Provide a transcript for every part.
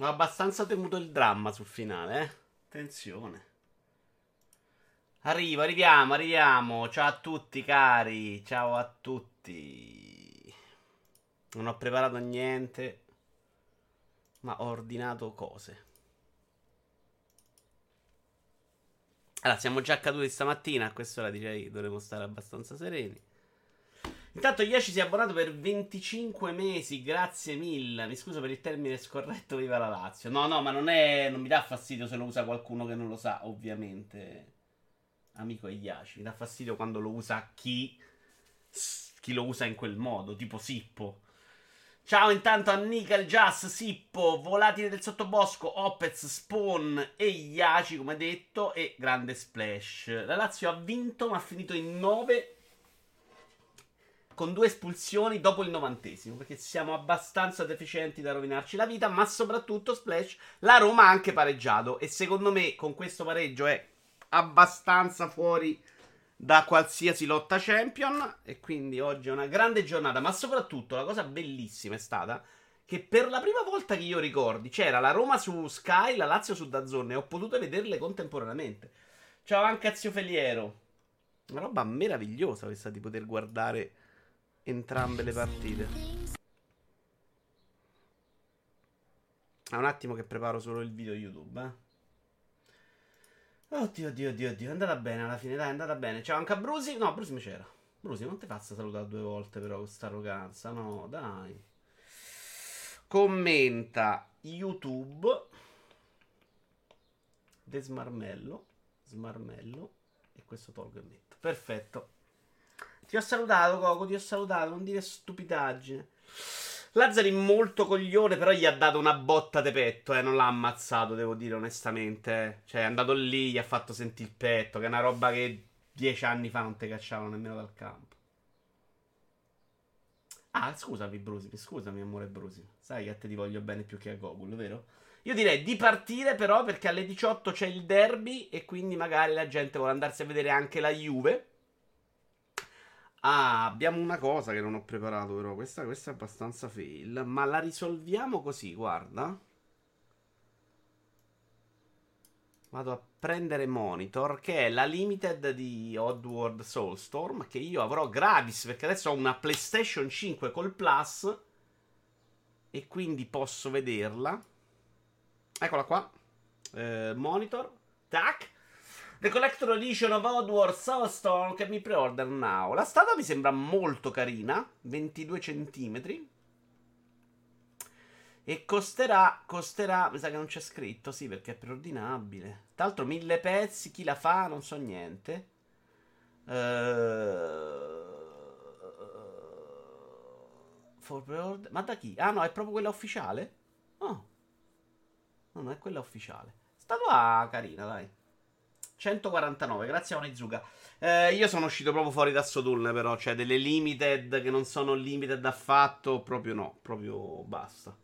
Ho abbastanza temuto il dramma sul finale, eh. Attenzione. Arrivo, arriviamo, arriviamo. Ciao a tutti, cari. Ciao a tutti. Non ho preparato niente, ma ho ordinato cose. Allora, siamo già caduti stamattina. A quest'ora direi dovremmo stare abbastanza sereni. Intanto Yashi si è abbonato per 25 mesi, grazie mille. Mi scuso per il termine scorretto, viva la Lazio. No, no, ma non è. Non mi dà fastidio se lo usa qualcuno che non lo sa, ovviamente. Amico Yashi. Mi dà fastidio quando lo usa chi. Chi lo usa in quel modo, tipo Sippo. Ciao intanto a Nickel, Jazz, Sippo, Volatile del Sottobosco, Opez, Spawn e Yaci, come detto, e grande splash. La Lazio ha vinto, ma ha finito in 9 con due espulsioni dopo il novantesimo, perché siamo abbastanza deficienti da rovinarci la vita, ma soprattutto Splash, la Roma ha anche pareggiato e secondo me con questo pareggio è abbastanza fuori da qualsiasi lotta champion e quindi oggi è una grande giornata, ma soprattutto la cosa bellissima è stata che per la prima volta che io ricordi c'era la Roma su Sky, la Lazio su Dazzone e ho potuto vederle contemporaneamente. Ciao anche a Feliero. Una roba meravigliosa questa di poter guardare entrambe le partite. È un attimo che preparo solo il video YouTube, eh. Oddio, oddio, oddio, oddio. È andata bene alla fine, dai, è andata bene. Ciao anche a Brusi. No, Brusi mi c'era. Brusi, non ti faccia salutare due volte, però, questa arroganza. No, dai. Commenta YouTube. De Smarmello. Smarmello. E questo tolgo e metto. Perfetto. Ti ho salutato, Coco, ti ho salutato, non dire stupidaggine. Lazzari molto coglione, però gli ha dato una botta de petto, eh, non l'ha ammazzato, devo dire onestamente. Eh. Cioè, è andato lì, gli ha fatto sentire il petto, che è una roba che dieci anni fa non ti cacciavano nemmeno dal campo. Ah, scusami, Brusi, scusami, amore Brusi. Sai che a te ti voglio bene più che a Gogol, vero? Io direi di partire però perché alle 18 c'è il derby e quindi magari la gente vuole andarsi a vedere anche la Juve. Ah, abbiamo una cosa che non ho preparato, però. Questa, questa è abbastanza fail. Ma la risolviamo così, guarda. Vado a prendere Monitor, che è la limited di Oddworld Soulstorm, che io avrò gratis, perché adesso ho una PlayStation 5 col Plus. E quindi posso vederla. Eccola qua. Eh, monitor. Tac. The Collector Edition of Oddworld Soulstorm che mi pre-order now. La statua mi sembra molto carina, 22 cm. E costerà, costerà, mi sa che non c'è scritto, sì, perché è preordinabile. Tra l'altro mille pezzi, chi la fa, non so niente. Pre-order, ma da chi? Ah no, è proprio quella ufficiale? Oh. No, non è quella ufficiale. Statua carina, dai. 149, grazie a Onizuka. Eh, io sono uscito proprio fuori da Sodulne, però. Cioè, delle limited che non sono limited affatto. Proprio no, proprio basta.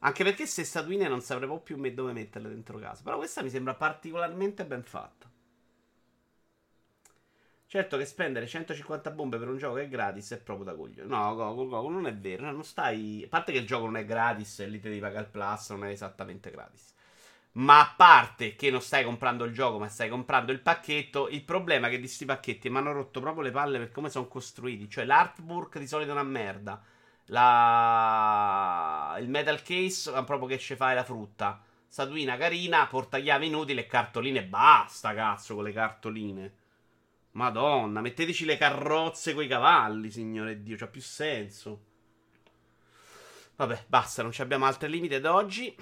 Anche perché se statuine non saprei più dove metterle dentro casa. Però questa mi sembra particolarmente ben fatta. Certo che spendere 150 bombe per un gioco che è gratis è proprio da cogliere. No, Goku, Goku, non è vero. Non stai. A parte che il gioco non è gratis e lì ti devi pagare il plus, non è esattamente gratis. Ma a parte che non stai comprando il gioco, ma stai comprando il pacchetto, il problema è che di questi pacchetti mi hanno rotto proprio le palle per come sono costruiti. Cioè, l'artwork di solito è una merda. La... Il metal case proprio che ci fai la frutta. Statuina carina, portachiave inutile e cartoline. Basta, cazzo, con le cartoline. Madonna, metteteci le carrozze coi cavalli, signore Dio, c'ha più senso. Vabbè, basta, non abbiamo altre limiti ad oggi.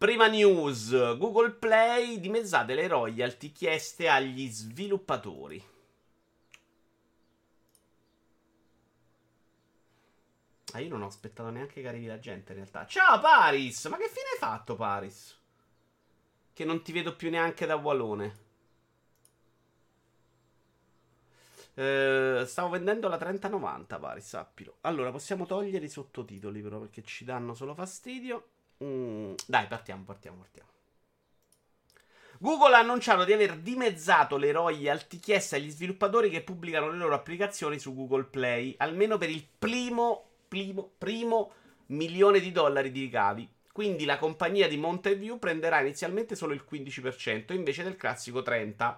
Prima news, Google Play dimezzate le royalty chieste agli sviluppatori. Ah, io non ho aspettato neanche che arrivi la gente in realtà. Ciao Paris! Ma che fine hai fatto Paris? Che non ti vedo più neanche da Wallone. Eh, stavo vendendo la 3090 Paris, sappilo. Allora, possiamo togliere i sottotitoli però perché ci danno solo fastidio. Mm, dai, partiamo, partiamo, partiamo. Google ha annunciato di aver dimezzato le royalty chieste agli sviluppatori che pubblicano le loro applicazioni su Google Play, almeno per il primo, primo, primo milione di dollari di ricavi. Quindi la compagnia di Mountain View prenderà inizialmente solo il 15% invece del classico 30%.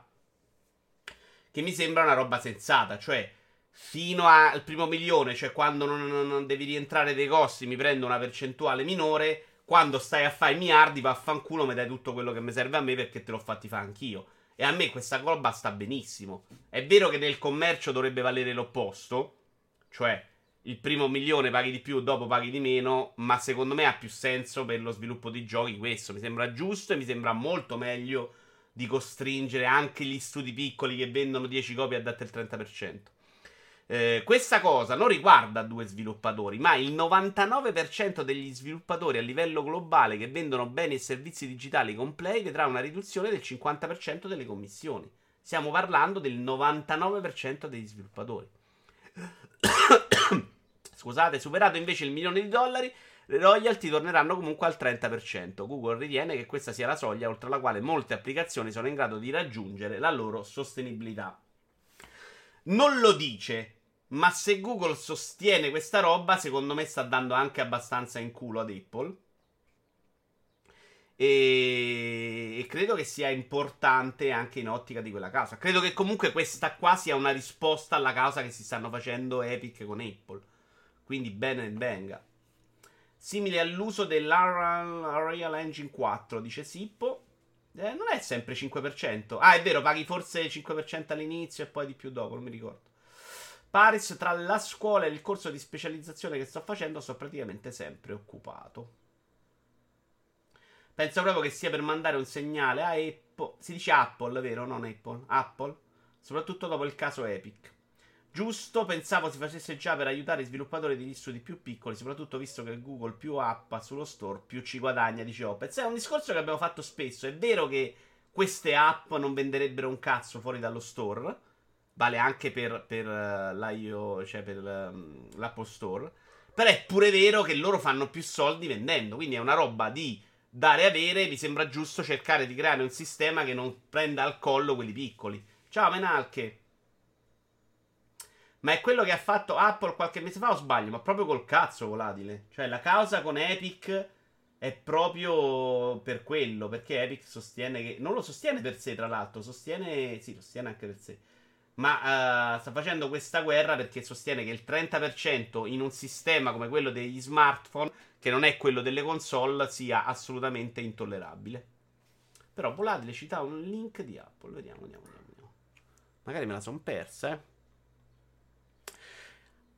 Che mi sembra una roba sensata, cioè fino al primo milione, cioè quando non, non, non devi rientrare dei costi, mi prendo una percentuale minore. Quando stai a fare i miliardi, vaffanculo, mi dai tutto quello che mi serve a me perché te l'ho fatti fare anch'io. E a me questa roba sta benissimo. È vero che nel commercio dovrebbe valere l'opposto, cioè il primo milione paghi di più, dopo paghi di meno, ma secondo me ha più senso per lo sviluppo di giochi questo. Mi sembra giusto e mi sembra molto meglio di costringere anche gli studi piccoli che vendono 10 copie a date il 30%. Eh, questa cosa non riguarda due sviluppatori, ma il 99% degli sviluppatori a livello globale che vendono beni e servizi digitali con Play vedrà una riduzione del 50% delle commissioni. Stiamo parlando del 99% degli sviluppatori. Scusate, superato invece il milione di dollari, le royalty torneranno comunque al 30%. Google ritiene che questa sia la soglia oltre la quale molte applicazioni sono in grado di raggiungere la loro sostenibilità. Non lo dice, ma se Google sostiene questa roba, secondo me sta dando anche abbastanza in culo ad Apple. E... e, credo che sia importante anche in ottica di quella causa. Credo che comunque questa qua sia una risposta alla causa che si stanno facendo Epic con Apple. Quindi bene e venga. Simile all'uso dell'Unreal Engine 4, dice Sippo. Eh, non è sempre 5%. Ah, è vero, paghi forse 5% all'inizio e poi di più dopo, non mi ricordo. Paris, tra la scuola e il corso di specializzazione che sto facendo, sto praticamente sempre occupato. Penso proprio che sia per mandare un segnale a Apple. Si dice Apple, vero? Non Apple. Apple. Soprattutto dopo il caso Epic. Giusto, pensavo si facesse già per aiutare i sviluppatori degli studi più piccoli, soprattutto visto che Google più app sullo store, più ci guadagna, dice Opez. È un discorso che abbiamo fatto spesso. È vero che queste app non venderebbero un cazzo fuori dallo store. Vale anche per, per uh, cioè per um, l'Apple Store. Però è pure vero che loro fanno più soldi vendendo. Quindi è una roba di dare e avere. Mi sembra giusto cercare di creare un sistema che non prenda al collo quelli piccoli. Ciao Menalche. Ma è quello che ha fatto Apple qualche mese fa o sbaglio? Ma proprio col cazzo volatile. Cioè la causa con Epic è proprio per quello. Perché Epic sostiene che... Non lo sostiene per sé, tra l'altro. Sostiene... Sì, lo sostiene anche per sé. Ma uh, sta facendo questa guerra perché sostiene che il 30% in un sistema come quello degli smartphone, che non è quello delle console, sia assolutamente intollerabile. Però volatile cita un link di Apple. Vediamo, vediamo, vediamo. Magari me la sono persa, eh.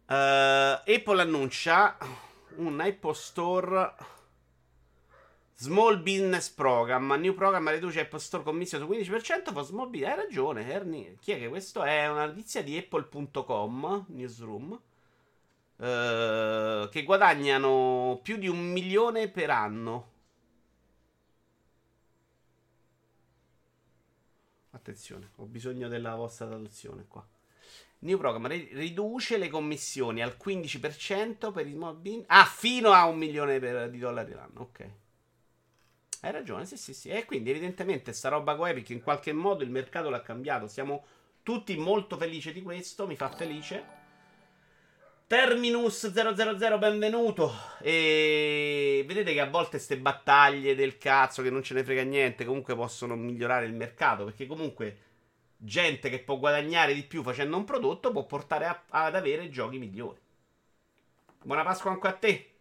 Uh, Apple annuncia un Apple Store Small Business Program. New program riduce Apple Store commissione su 15% for small business. Hai ragione, Ernie. Chi è che questo è una notizia di Apple.com Newsroom. Uh, che guadagnano più di un milione per anno. Attenzione, ho bisogno della vostra traduzione qua. New program riduce le commissioni al 15% per i small business. Ah, fino a un milione per, di dollari l'anno. Ok. Hai ragione, sì, sì, sì. E quindi, evidentemente, sta roba con Epic in qualche modo il mercato l'ha cambiato. Siamo tutti molto felici di questo. Mi fa felice. Terminus 000, benvenuto. E vedete che a volte queste battaglie del cazzo che non ce ne frega niente, comunque possono migliorare il mercato. Perché comunque gente che può guadagnare di più facendo un prodotto può portare a, ad avere giochi migliori. Buona Pasqua anche a te.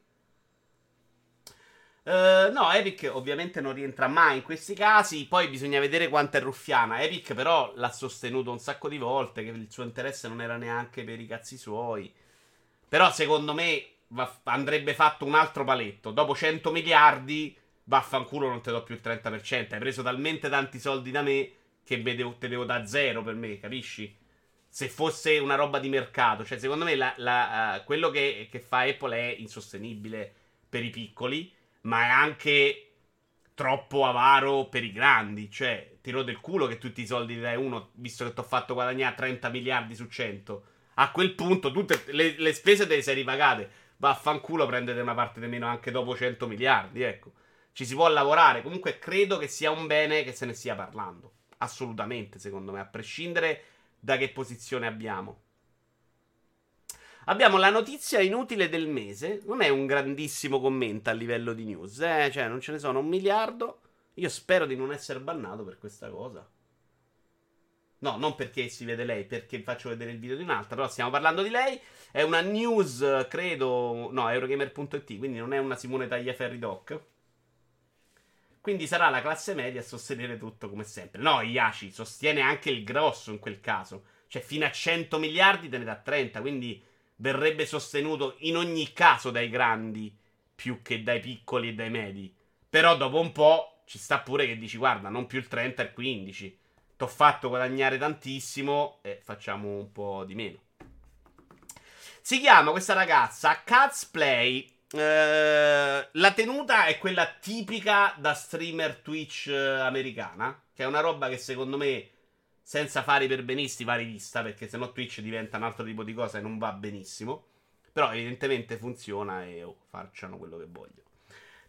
Uh, no, Epic ovviamente non rientra mai in questi casi. Poi bisogna vedere quanto è ruffiana. Epic, però, l'ha sostenuto un sacco di volte. Che il suo interesse non era neanche per i cazzi suoi. Però, secondo me, va, andrebbe fatto un altro paletto. Dopo 100 miliardi, vaffanculo, non te do più il 30%. Hai preso talmente tanti soldi da me che vedevo, te devo da zero per me, capisci? Se fosse una roba di mercato, cioè secondo me la, la, uh, quello che, che, fa Apple è insostenibile per i piccoli, ma è anche troppo avaro per i grandi. Cioè, ti rode il culo che tutti i soldi li dai uno, visto che ti ho fatto guadagnare 30 miliardi su 100. A quel punto tutte le, le spese te le sei ripagate. Vaffanculo, prendete una parte di meno anche dopo 100 miliardi, ecco. Ci si può lavorare. Comunque credo che sia un bene che se ne stia parlando. Assolutamente, secondo me, a prescindere da che posizione abbiamo. Abbiamo la notizia inutile del mese. Non è un grandissimo commento a livello di news, eh? Cioè, non ce ne sono un miliardo. Io spero di non essere bannato per questa cosa. No, non perché si vede lei, perché faccio vedere il video di un'altra, però stiamo parlando di lei. È una news, credo, no, Eurogamer.it, quindi non è una Simone Tagliaferri doc. Quindi sarà la classe media a sostenere tutto come sempre. No, Iaci sostiene anche il grosso in quel caso. Cioè, fino a 100 miliardi te ne dà 30, quindi verrebbe sostenuto in ogni caso dai grandi più che dai piccoli e dai medi. Però dopo un po' ci sta pure che dici, guarda, non più il 30 e il 15 t'ho fatto guadagnare tantissimo e facciamo un po' di meno. Si chiama questa ragazza Cats Play. Eh, la tenuta è quella tipica da streamer Twitch eh, americana, che è una roba che secondo me senza fare i perbenisti va rivista, perché sennò Twitch diventa un altro tipo di cosa e non va benissimo. Però evidentemente funziona e oh, facciano quello che vogliono.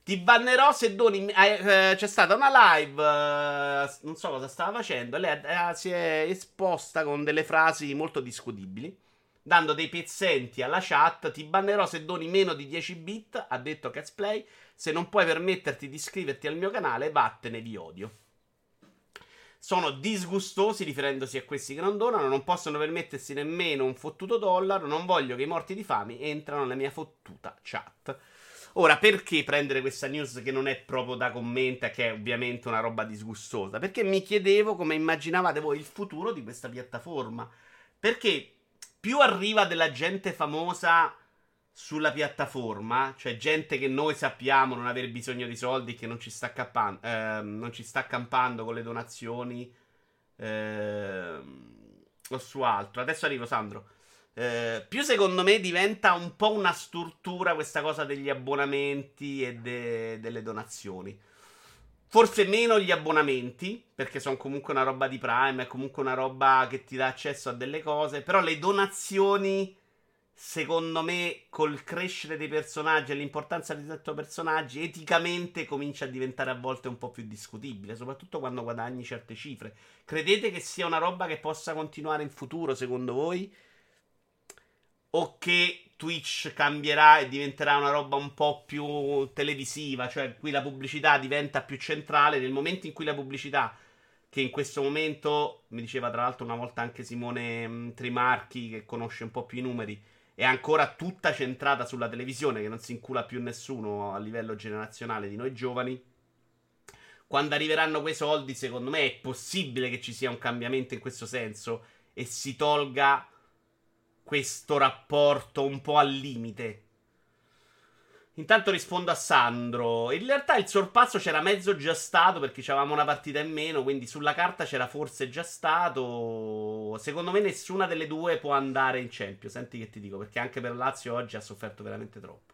Ti bannerò se doni. Eh, eh, c'è stata una live. Eh, non so cosa stava facendo. Lei si è esposta con delle frasi molto discutibili. Dando dei pezzenti alla chat. Ti bannerò se doni meno di 10 bit. Ha detto Catsplay. Se non puoi permetterti di iscriverti al mio canale, vattene di odio. Sono disgustosi riferendosi a questi che non donano. Non possono permettersi nemmeno un fottuto dollaro. Non voglio che i morti di fame entrano nella mia fottuta chat. Ora, perché prendere questa news che non è proprio da commenta, che è ovviamente una roba disgustosa? Perché mi chiedevo come immaginavate voi il futuro di questa piattaforma. Perché più arriva della gente famosa sulla piattaforma, cioè gente che noi sappiamo non aver bisogno di soldi, che non ci sta, accappan- eh, non ci sta accampando con le donazioni eh, o su altro. Adesso arrivo, Sandro. Eh, più secondo me diventa un po' una struttura questa cosa degli abbonamenti e de- delle donazioni. Forse meno gli abbonamenti, perché sono comunque una roba di Prime, è comunque una roba che ti dà accesso a delle cose, però le donazioni, secondo me, col crescere dei personaggi e l'importanza di certi personaggi, eticamente comincia a diventare a volte un po' più discutibile, soprattutto quando guadagni certe cifre. Credete che sia una roba che possa continuare in futuro, secondo voi? o che Twitch cambierà e diventerà una roba un po' più televisiva, cioè qui la pubblicità diventa più centrale nel momento in cui la pubblicità che in questo momento mi diceva tra l'altro una volta anche Simone Trimarchi che conosce un po' più i numeri è ancora tutta centrata sulla televisione che non si incula più nessuno a livello generazionale di noi giovani quando arriveranno quei soldi secondo me è possibile che ci sia un cambiamento in questo senso e si tolga questo rapporto un po' al limite. Intanto rispondo a Sandro. In realtà il sorpasso c'era mezzo già stato perché avevamo una partita in meno, quindi sulla carta c'era forse già stato. Secondo me nessuna delle due può andare in Champions. Senti che ti dico, perché anche per Lazio oggi ha sofferto veramente troppo.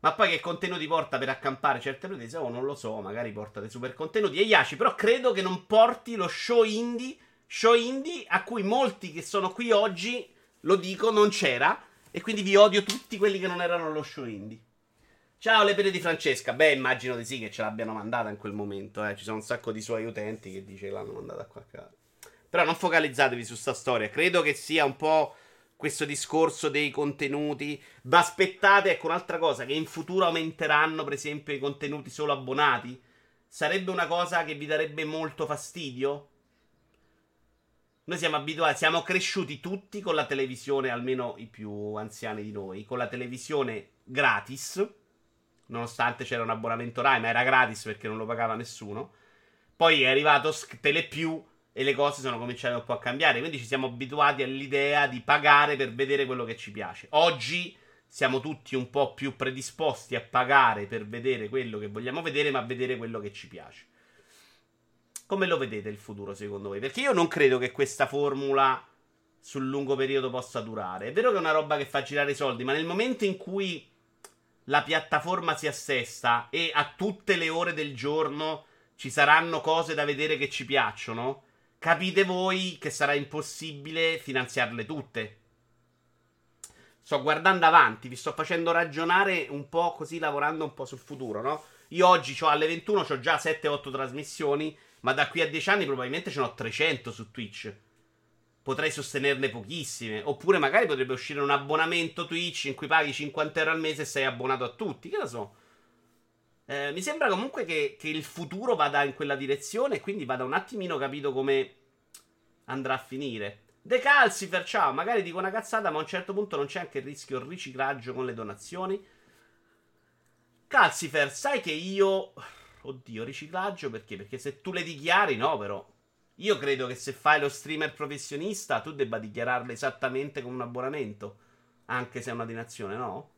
Ma poi che contenuti porta per accampare certe pretese? Oh, non lo so, magari porta dei super contenuti. E Yashi, però credo che non porti lo show indie show indie a cui molti che sono qui oggi, lo dico, non c'era. E quindi vi odio tutti quelli che non erano allo show indie. Ciao le pere di Francesca. Beh, immagino di sì che ce l'abbiano mandata in quel momento. Eh. Ci sono un sacco di suoi utenti che dice che l'hanno mandata a casa. Però non focalizzatevi su sta storia. Credo che sia un po' questo discorso dei contenuti. Ma aspettate, ecco un'altra cosa, che in futuro aumenteranno, per esempio, i contenuti solo abbonati. Sarebbe una cosa che vi darebbe molto fastidio? Noi siamo abituati, siamo cresciuti tutti con la televisione, almeno i più anziani di noi, con la televisione gratis, nonostante c'era un abbonamento Rai, ma era gratis perché non lo pagava nessuno. Poi è arrivato Telepiù e le cose sono cominciate un po' a cambiare, quindi ci siamo abituati all'idea di pagare per vedere quello che ci piace. Oggi siamo tutti un po' più predisposti a pagare per vedere quello che vogliamo vedere, ma vedere quello che ci piace. Come lo vedete il futuro secondo voi? Perché io non credo che questa formula sul lungo periodo possa durare. È vero che è una roba che fa girare i soldi, ma nel momento in cui la piattaforma si assesta e a tutte le ore del giorno ci saranno cose da vedere che ci piacciono, capite voi che sarà impossibile finanziarle tutte. Sto guardando avanti, vi sto facendo ragionare un po' così, lavorando un po' sul futuro, no? Io oggi ho alle 21 ho già 7-8 trasmissioni ma da qui a 10 anni probabilmente ce n'ho 300 su Twitch. potrei sostenerne pochissime. Oppure magari potrebbe uscire un abbonamento Twitch in cui paghi 50 euro al mese e sei abbonato a tutti. Che lo so. Eh, mi sembra comunque che, che, il futuro vada in quella direzione quindi vada un attimino capito come andrà a finire. De Calcifer, ciao, magari dico una cazzata, ma a un certo punto non c'è anche il rischio riciclaggio con le donazioni. Calcifer, sai che io... Oddio, riciclaggio perché? Perché se tu le dichiari, no, però. Io credo che se fai lo streamer professionista, tu debba dichiararle esattamente come un abbonamento. Anche se è una donazione, no?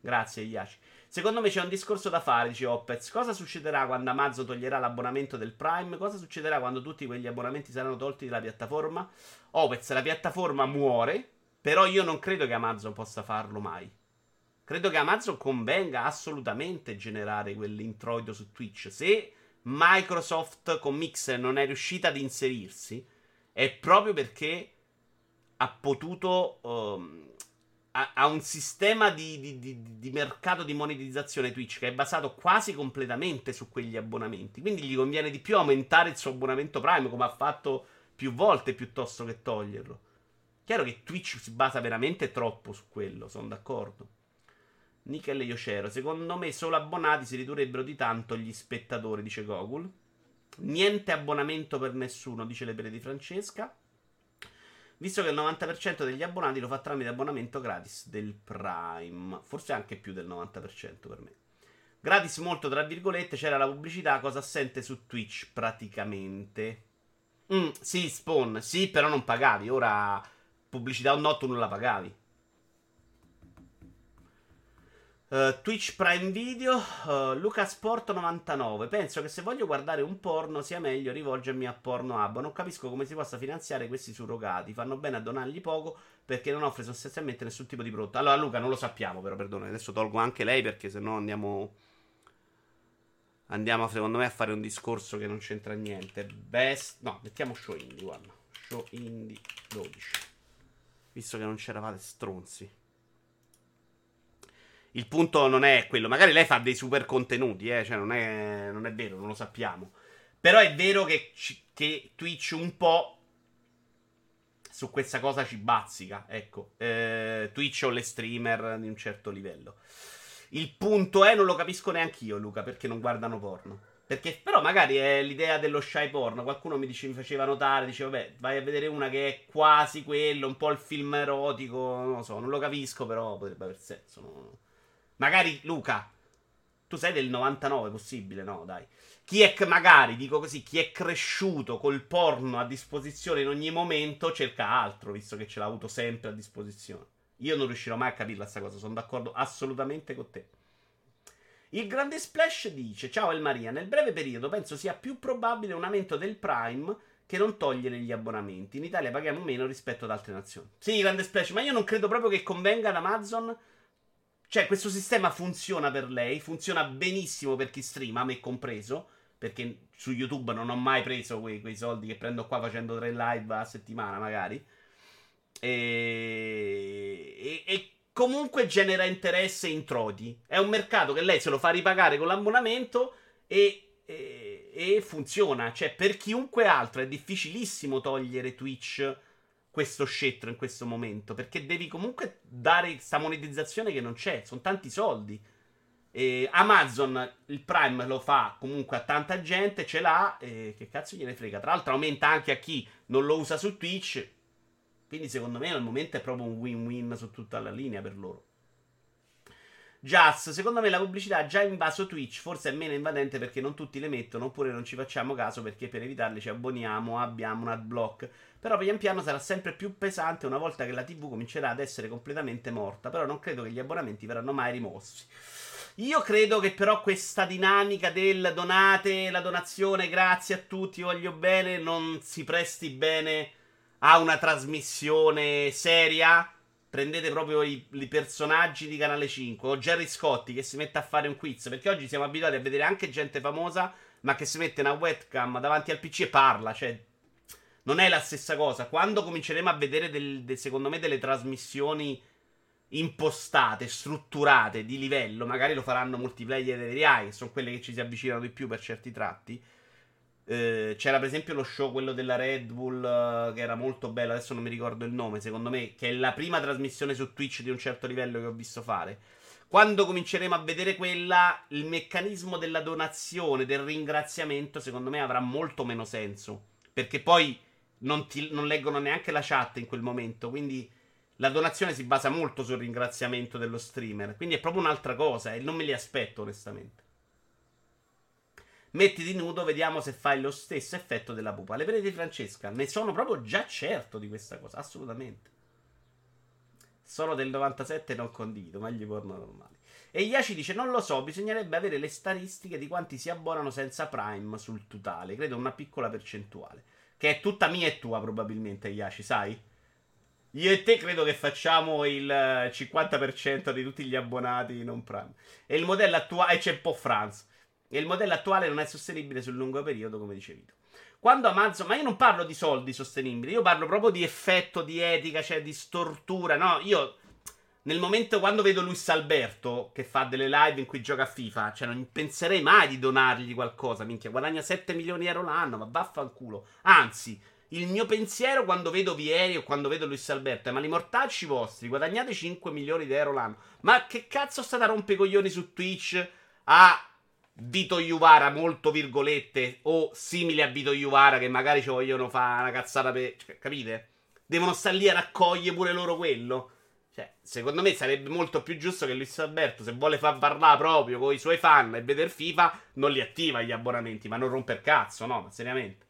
Grazie, Iaci. Secondo me c'è un discorso da fare, dice Opez. Cosa succederà quando Amazon toglierà l'abbonamento del Prime? Cosa succederà quando tutti quegli abbonamenti saranno tolti dalla piattaforma? Opez, la piattaforma muore, però io non credo che Amazon possa farlo mai. Credo che Amazon convenga assolutamente generare quell'introito su Twitch. Se Microsoft con Mixer non è riuscita ad inserirsi, è proprio perché ha potuto um, ha, un sistema di, di, di, di, mercato di monetizzazione Twitch che è basato quasi completamente su quegli abbonamenti. Quindi gli conviene di più aumentare il suo abbonamento Prime, come ha fatto più volte, piuttosto che toglierlo. Chiaro che Twitch si basa veramente troppo su quello, sono d'accordo. Nickel Yoshero, secondo me solo abbonati si ridurrebbero di tanto gli spettatori, dice Gogul. Niente abbonamento per nessuno, dice le pere di Francesca visto che il 90% degli abbonati lo fa tramite abbonamento gratis del Prime. Forse anche più del 90% per me. Gratis molto, tra virgolette, c'era la pubblicità, cosa assente su Twitch praticamente. Mm, sì, Spawn, sì, però non pagavi. Ora pubblicità o no tu non la pagavi. Uh, Twitch Prime Video, uh, Lucasport99. Penso che se voglio guardare un porno sia meglio rivolgermi a Pornohub. Non capisco come si possa finanziare questi surrogati. Fanno bene a donargli poco perché non offre sostanzialmente nessun tipo di prodotto. Allora, Luca, non lo sappiamo, però, perdone. Adesso tolgo anche lei perché se no andiamo. Andiamo, secondo me, a fare un discorso che non c'entra niente. Best. No, mettiamo show indie, guarda. Show indie 12. Visto che non c'eravate stronzi. Il punto non è quello. Magari lei fa dei super contenuti, eh? cioè non è, non è vero, non lo sappiamo. Però è vero che, che Twitch un po' su questa cosa ci bazzica. Ecco, eh, Twitch o le streamer di un certo livello. Il punto è, non lo capisco neanche io, Luca, perché non guardano porno. Perché, però, magari è l'idea dello shy porno. Qualcuno mi, dice, mi faceva notare, diceva, vabbè, vai a vedere una che è quasi quello, un po' il film erotico. Non lo so, non lo capisco, però potrebbe aver senso. No? Magari Luca, tu sei del 99, possibile, no? Dai. Chi è, magari, dico così, chi è cresciuto col porno a disposizione in ogni momento cerca altro, visto che ce l'ha avuto sempre a disposizione. Io non riuscirò mai a capirla questa cosa, sono d'accordo assolutamente con te. Il grande splash dice: Ciao El Maria, nel breve periodo penso sia più probabile un aumento del Prime che non togliere gli abbonamenti. In Italia paghiamo meno rispetto ad altre nazioni. Sì, grande splash, ma io non credo proprio che convenga ad Amazon cioè, questo sistema funziona per lei, funziona benissimo per chi streama, me compreso, perché su YouTube non ho mai preso quei, quei soldi che prendo qua facendo tre live a settimana, magari. E, e, e comunque genera interesse e introiti. È un mercato che lei se lo fa ripagare con l'abbonamento e, e, funziona. Cioè, per chiunque altro è difficilissimo togliere Twitch questo scettro in questo momento. Perché devi comunque dare questa monetizzazione che non c'è. Sono tanti soldi. E Amazon il Prime lo fa comunque a tanta gente, ce l'ha. E che cazzo gliene frega? Tra l'altro, aumenta anche a chi non lo usa su Twitch. Quindi, secondo me, al momento è proprio un win-win su tutta la linea per loro. Just, secondo me la pubblicità ha già invaso Twitch, forse è meno invadente perché non tutti le mettono, oppure non ci facciamo caso perché per evitarle ci abboniamo, abbiamo un adblock. Però pian piano sarà sempre più pesante una volta che la TV comincerà ad essere completamente morta. Però non credo che gli abbonamenti verranno mai rimossi. Io credo che però questa dinamica del donate, la donazione, grazie a tutti, voglio bene, non si presti bene a una trasmissione seria prendete proprio i, i, personaggi di Canale 5 o Jerry Scotti che si mette a fare un quiz. Perché oggi siamo abituati a vedere anche gente famosa, ma che si mette una webcam davanti al PC e parla. Cioè, non è la stessa cosa. Quando cominceremo a vedere, del, del, secondo me, delle trasmissioni impostate, strutturate, di livello, magari lo faranno multiplayer e AI, che sono quelle che ci si avvicinano di più per certi tratti. Eh, c'era per esempio lo show, quello della Red Bull, uh, che era molto bello, adesso non mi ricordo il nome, secondo me, che è la prima trasmissione su Twitch di un certo livello che ho visto fare. Quando cominceremo a vedere quella, il meccanismo della donazione, del ringraziamento, secondo me avrà molto meno senso. Perché poi non, ti, non leggono neanche la chat in quel momento, quindi la donazione si basa molto sul ringraziamento dello streamer. Quindi è proprio un'altra cosa e non me li aspetto onestamente. Mettiti nudo, vediamo se fai lo stesso effetto della pupa. Le prede di Francesca, ne sono proprio già certo di questa cosa, assolutamente. Sono del 97 non condivido, ma gli porno normali. E Yaci dice: Non lo so, bisognerebbe avere le statistiche di quanti si abbonano senza Prime sul totale. Credo una piccola percentuale. Che è tutta mia e tua, probabilmente, Yaci, sai? Io e te credo che facciamo il 50% di tutti gli abbonati non Prime. E il modello attuale. E c'è un po' France. E il modello attuale non è sostenibile sul lungo periodo, come dicevi tu. Quando Amazon, ma io non parlo di soldi sostenibili, io parlo proprio di effetto, di etica, cioè di stortura. No, io nel momento quando vedo Luis Alberto che fa delle live in cui gioca a FIFA, cioè non penserei mai di donargli qualcosa. Minchia, guadagna 7 milioni di euro l'anno, ma vaffanculo. Anzi, il mio pensiero quando vedo Vieri o quando vedo Luis Alberto è: ma li mortacci vostri, guadagnate 5 milioni di euro l'anno. Ma che cazzo state a rompere i coglioni su Twitch a Vito Iuvara, molto virgolette, o simile a Vito Iuvara che magari ci vogliono fare una cazzata per... Cioè, capite? Devono stare lì a raccogliere pure loro quello. Cioè, secondo me sarebbe molto più giusto che Luis Alberto, se vuole far parlare proprio con i suoi fan e vedere FIFA, non li attiva gli abbonamenti, ma non rompe il cazzo, no? Ma seriamente.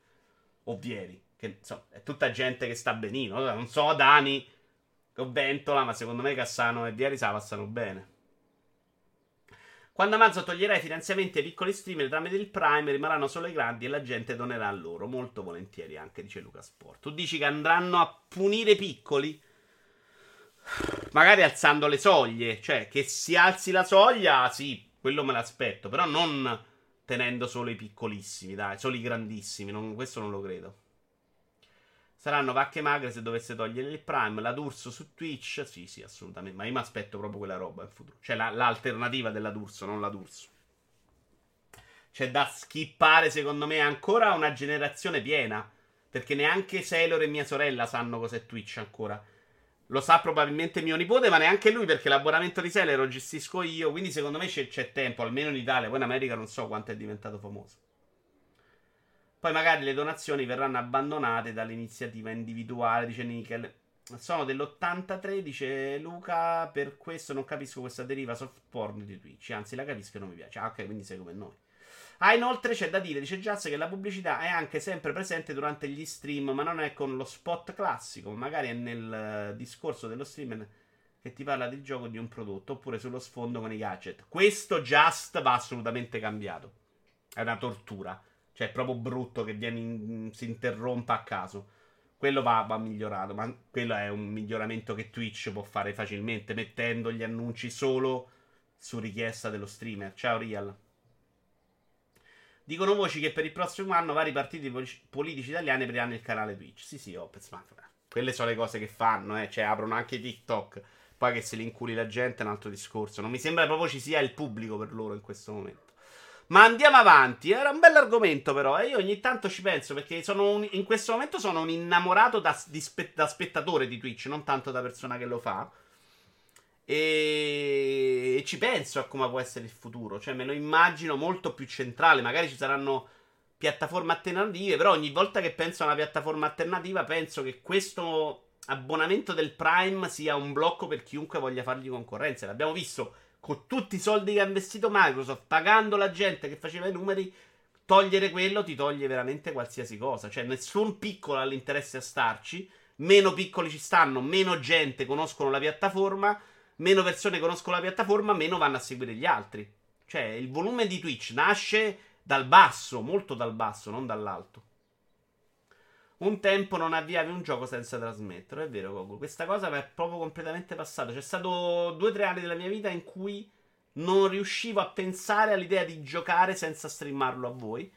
Ovvieri, che insomma, è tutta gente che sta benino. Non so, Dani o Ventola, ma secondo me Cassano e Vieri se la passano bene. Quando Amazon toglierà i finanziamenti ai piccoli streamer tramite il Prime, rimarranno solo i grandi e la gente donerà a loro. Molto volentieri, anche dice Luca Sport. Tu dici che andranno a punire i piccoli? Magari alzando le soglie. Cioè, che si alzi la soglia, sì, quello me l'aspetto. Però non tenendo solo i piccolissimi, dai, solo i grandissimi. Non, questo non lo credo. Saranno vacche magre se dovesse togliere il Prime. La D'Urso su Twitch. Sì, sì, assolutamente. Ma io mi aspetto proprio quella roba in futuro. Cioè la, l'alternativa della D'Urso, non la D'Urso. C'è da skippare, secondo me, ancora una generazione piena. Perché neanche Sailor e mia sorella sanno cos'è Twitch ancora. Lo sa probabilmente mio nipote, ma neanche lui perché l'abbonamento di Sailor lo gestisco io. Quindi secondo me c'è, c'è tempo, almeno in Italia. Poi in America non so quanto è diventato famoso. Poi magari le donazioni verranno abbandonate dall'iniziativa individuale, dice Nickel. Sono dell'83, dice Luca, per questo non capisco questa deriva soft porn di Twitch, anzi la capisco e non mi piace. Ah, ok, quindi sei come noi. Ah, inoltre c'è da dire, dice Jazz, che la pubblicità è anche sempre presente durante gli stream, ma non è con lo spot classico, magari è nel uh, discorso dello streamer che ti parla del gioco di un prodotto, oppure sullo sfondo con i gadget. Questo Just va assolutamente cambiato. È una tortura. Cioè, è proprio brutto che in, si interrompa a caso. Quello va, va, migliorato, ma quello è un miglioramento che Twitch può fare facilmente, mettendo gli annunci solo su richiesta dello streamer. Ciao Real. Dicono voci che per il prossimo anno vari partiti politici italiani apriranno il canale Twitch. Sì, sì, Opez, ma quelle sono le cose che fanno, eh. Cioè, aprono anche TikTok. Poi che se li inculi la gente è un altro discorso. Non mi sembra proprio ci sia il pubblico per loro in questo momento. Ma andiamo avanti. Era un bell'argomento, però. E io ogni tanto ci penso perché un, in questo momento sono un innamorato da, spe, da, spettatore di Twitch, non tanto da persona che lo fa. E, e ci penso a come può essere il futuro. Cioè, me lo immagino molto più centrale. Magari ci saranno piattaforme alternative. Però ogni volta che penso a una piattaforma alternativa, penso che questo abbonamento del Prime sia un blocco per chiunque voglia fargli concorrenza. L'abbiamo visto con tutti i soldi che ha investito Microsoft, pagando la gente che faceva i numeri, togliere quello ti toglie veramente qualsiasi cosa. Cioè, nessun piccolo ha l'interesse a starci. Meno piccoli ci stanno, meno gente conoscono la piattaforma, meno persone conoscono la piattaforma, meno vanno a seguire gli altri. Cioè, il volume di Twitch nasce dal basso, molto dal basso, non dall'alto. Un tempo non avviavi un gioco senza trasmetterlo, è vero, Goku. Questa cosa mi è proprio completamente passata. C'è stato due o tre anni della mia vita in cui non riuscivo a pensare all'idea di giocare senza streamarlo a voi.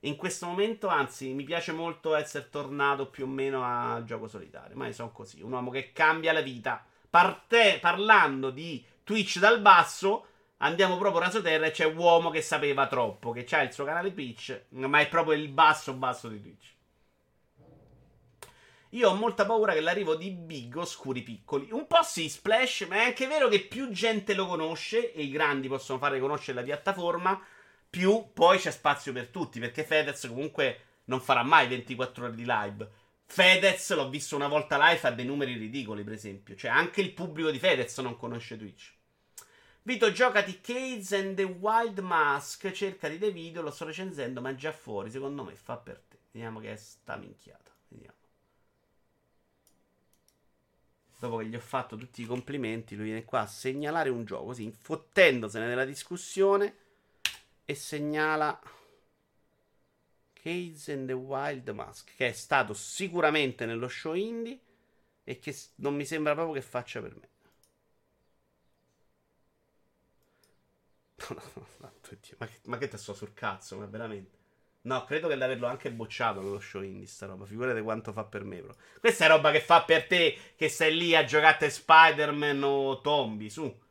In questo momento, anzi, mi piace molto essere tornato più o meno a gioco solitario. Ma io sono così, un uomo che cambia la vita. Parte, parlando di Twitch dal basso, Andiamo proprio rasoterra e c'è uomo che sapeva troppo, che ha il suo canale Twitch, ma è proprio il basso basso di Twitch. Io ho molta paura che l'arrivo di Big oscuri piccoli. Un po' sì, Splash, ma è anche vero che più gente lo conosce e i grandi possono fare conoscere la piattaforma, più poi c'è spazio per tutti, perché Fedez comunque non farà mai 24 ore di live. Fedez l'ho visto una volta live, ha dei numeri ridicoli, per esempio. Cioè, anche il pubblico di Fedez non conosce Twitch. Vito, giocati Cades and the Wild Mask. Cercati dei video, lo sto recensendo, ma è già fuori. Secondo me fa per te. Vediamo che è sta minchiata. Vediamo. Dopo che gli ho fatto tutti i complimenti, lui viene qua a segnalare un gioco, così, infottendosene nella discussione. E segnala. Cades and the Wild Mask, che è stato sicuramente nello show indie e che non mi sembra proprio che faccia per me. Ma, che, ma che te sto sul cazzo, ma veramente. No, credo che l'averlo anche bocciato nello show indie sta roba. Figurate quanto fa per me, bro. Questa è roba che fa per te che stai lì a giocare Spider-Man o Tombi, su.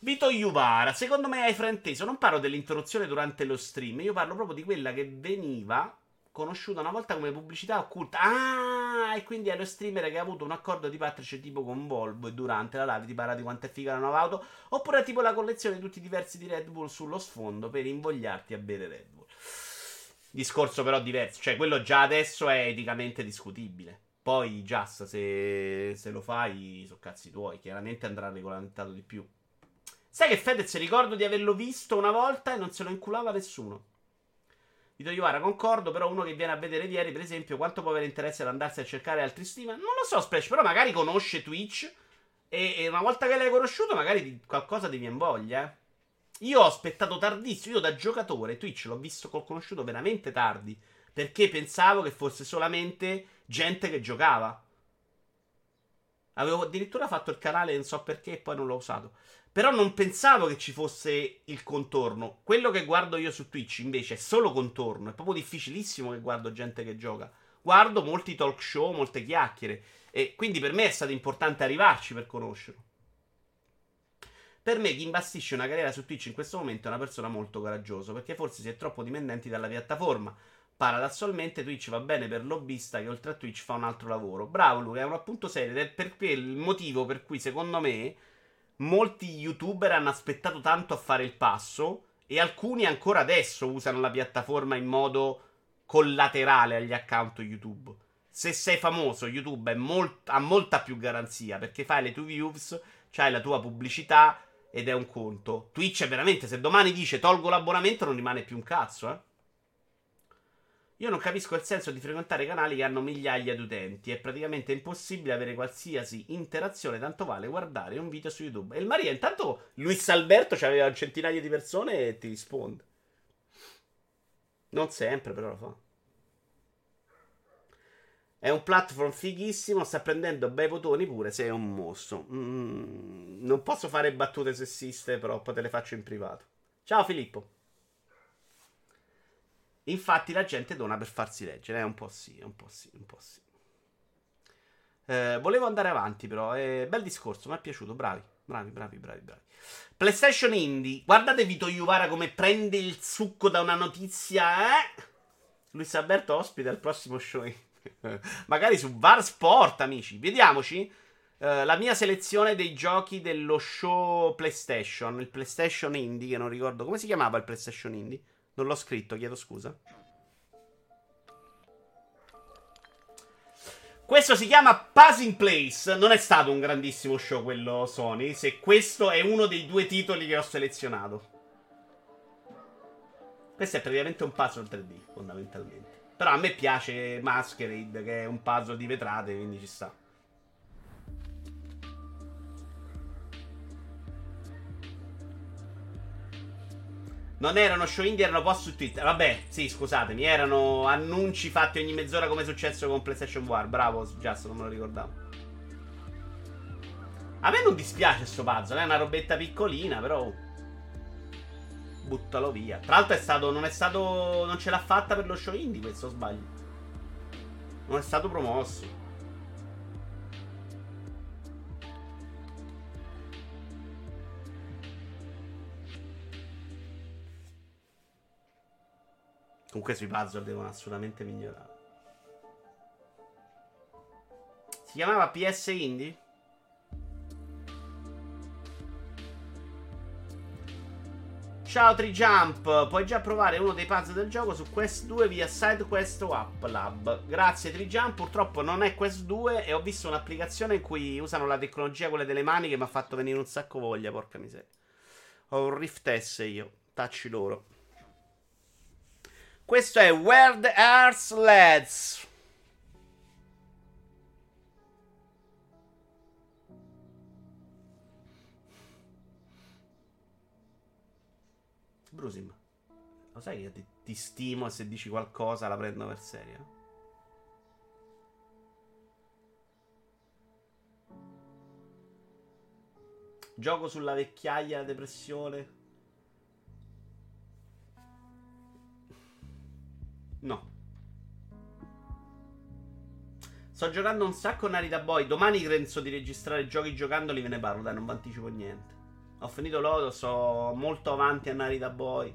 Vito Juvara, secondo me hai frainteso. Non parlo dell'interruzione durante lo stream, io parlo proprio di quella che veniva conosciuta una volta come pubblicità occulta. Ah, e quindi è lo streamer che ha avuto un accordo di partnership tipo con Volvo e durante la live ti parla di quanto è figa la nuova auto. Oppure tipo la collezione di tutti i diversi di Red Bull sullo sfondo per invogliarti a bere Red Bull. Discorso però diverso, cioè quello già adesso è eticamente discutibile. Poi, just se, se lo fai, sono cazzi tuoi. Chiaramente andrà regolamentato di più. Sai che Fedez ricordo di averlo visto una volta e non se lo inculava nessuno. Vito Iovara, concordo, però uno che viene a vedere ieri, per esempio, quanto può avere interesse ad andarsi a cercare altri stream? Non lo so, Splash, però magari conosce Twitch e, e una volta che l'hai conosciuto magari di, qualcosa ti viene voglia, eh. Io ho aspettato tardissimo, io da giocatore Twitch l'ho visto, l'ho conosciuto veramente tardi, perché pensavo che fosse solamente gente che giocava. Avevo addirittura fatto il canale, non so perché, e poi non l'ho usato. Però non pensavo che ci fosse il contorno. Quello che guardo io su Twitch invece è solo contorno. È proprio difficilissimo che guardo gente che gioca. Guardo molti talk show, molte chiacchiere. E quindi per me è stato importante arrivarci per conoscerlo. Per me chi imbastisce una carriera su Twitch in questo momento è una persona molto coraggiosa, perché forse si è troppo dipendenti dalla piattaforma. Paradossalmente Twitch va bene per lobbista che oltre a Twitch fa un altro lavoro. Bravo Luca, è un appunto serio ed è per quel motivo per cui secondo me molti youtuber hanno aspettato tanto a fare il passo e alcuni ancora adesso usano la piattaforma in modo collaterale agli account YouTube. Se sei famoso, YouTube molt- ha molta più garanzia perché fai le tue views, c'hai la tua pubblicità ed è un conto. Twitch è veramente, se domani dice tolgo l'abbonamento non rimane più un cazzo, eh. Io non capisco il senso di frequentare canali che hanno migliaia di utenti. È praticamente impossibile avere qualsiasi interazione, tanto vale guardare un video su YouTube. E il Maria, intanto Luis Alberto c'aveva un centinaio di persone e ti risponde. Non sempre, però lo fa. È un platform fighissimo, sta prendendo bei votoni pure se è un mostro. Mm, non posso fare battute sessiste, però te le faccio in privato. Ciao Filippo. Infatti la gente dona per farsi leggere, è un po' sì, un po' sì, un po' sì. Eh, volevo andare avanti però, eh, bel discorso, mi è piaciuto, bravi, bravi, bravi, bravi, bravi. PlayStation Indie, guardate Vito Iuvara come prende il succo da una notizia, eh? Luis Alberto ospite al prossimo show. Magari su Var Sport, amici. Vediamoci. Uh, la mia selezione dei giochi dello show PlayStation, il PlayStation Indie, che non ricordo come si chiamava il PlayStation Indie. Non l'ho scritto, chiedo scusa. Questo si chiama Passing Place. Non è stato un grandissimo show quello Sony. Se questo è uno dei due titoli che ho selezionato. Questo è praticamente un puzzle 3D, fondamentalmente. Però a me piace Masquerade, che è un puzzle di vetrate, quindi ci sta. Non erano show indie, erano post su Twitter. Vabbè, sì, scusatemi, erano annunci fatti ogni mezz'ora come è successo con PlayStation War. Bravo, Just, non me lo ricordavo. A me non dispiace sto puzzle, è una robetta piccolina, però buttalo via. Tra l'altro è stato, non è stato, non ce l'ha fatta per lo show indie questo, sbaglio. Non è stato promosso. Comunque sui puzzle devono assolutamente migliorare. Si chiamava PS Indie? Ciao Trijump, puoi già provare uno dei puzzle del gioco su Quest 2 via SideQuest o App Lab. Grazie Trijump, purtroppo non è Quest 2 e ho visto un'applicazione in cui usano la tecnologia quella delle mani che mi ha fatto venire un sacco voglia, porca miseria. Ho un Rift S io, tacci loro. Questo è the Earth Leads. Brusim, lo sai che ti, ti stimo e se dici qualcosa la prendo per serio? Gioco sulla vecchiaia, la depressione. No. Sto giocando un sacco Narita Boy. Domani penso di registrare giochi giocandoli, ve ne parlo, dai, non vi anticipo niente. Ho finito Lodo, sto molto avanti a Narita Boy.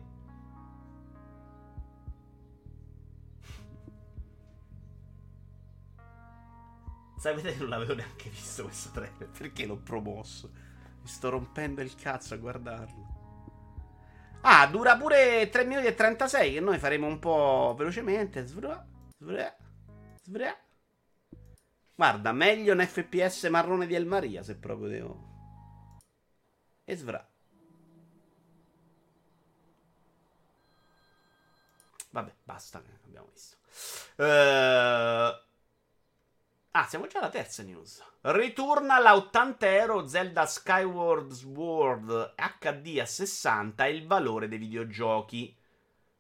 Sapete che non l'avevo neanche visto questo trailer? Perché l'ho promosso? Mi sto rompendo il cazzo a guardarlo. Ah, dura pure 3 minuti e 36, che noi faremo un po' velocemente. Svra, svra, svra. Guarda, meglio un FPS marrone di Elmaria, se proprio devo e svra. Vabbè, basta, abbiamo visto. Uh... Ah, siamo già alla terza news. Ritorna la 80 euro Zelda Skyward Sword HD a 60 e il valore dei videogiochi.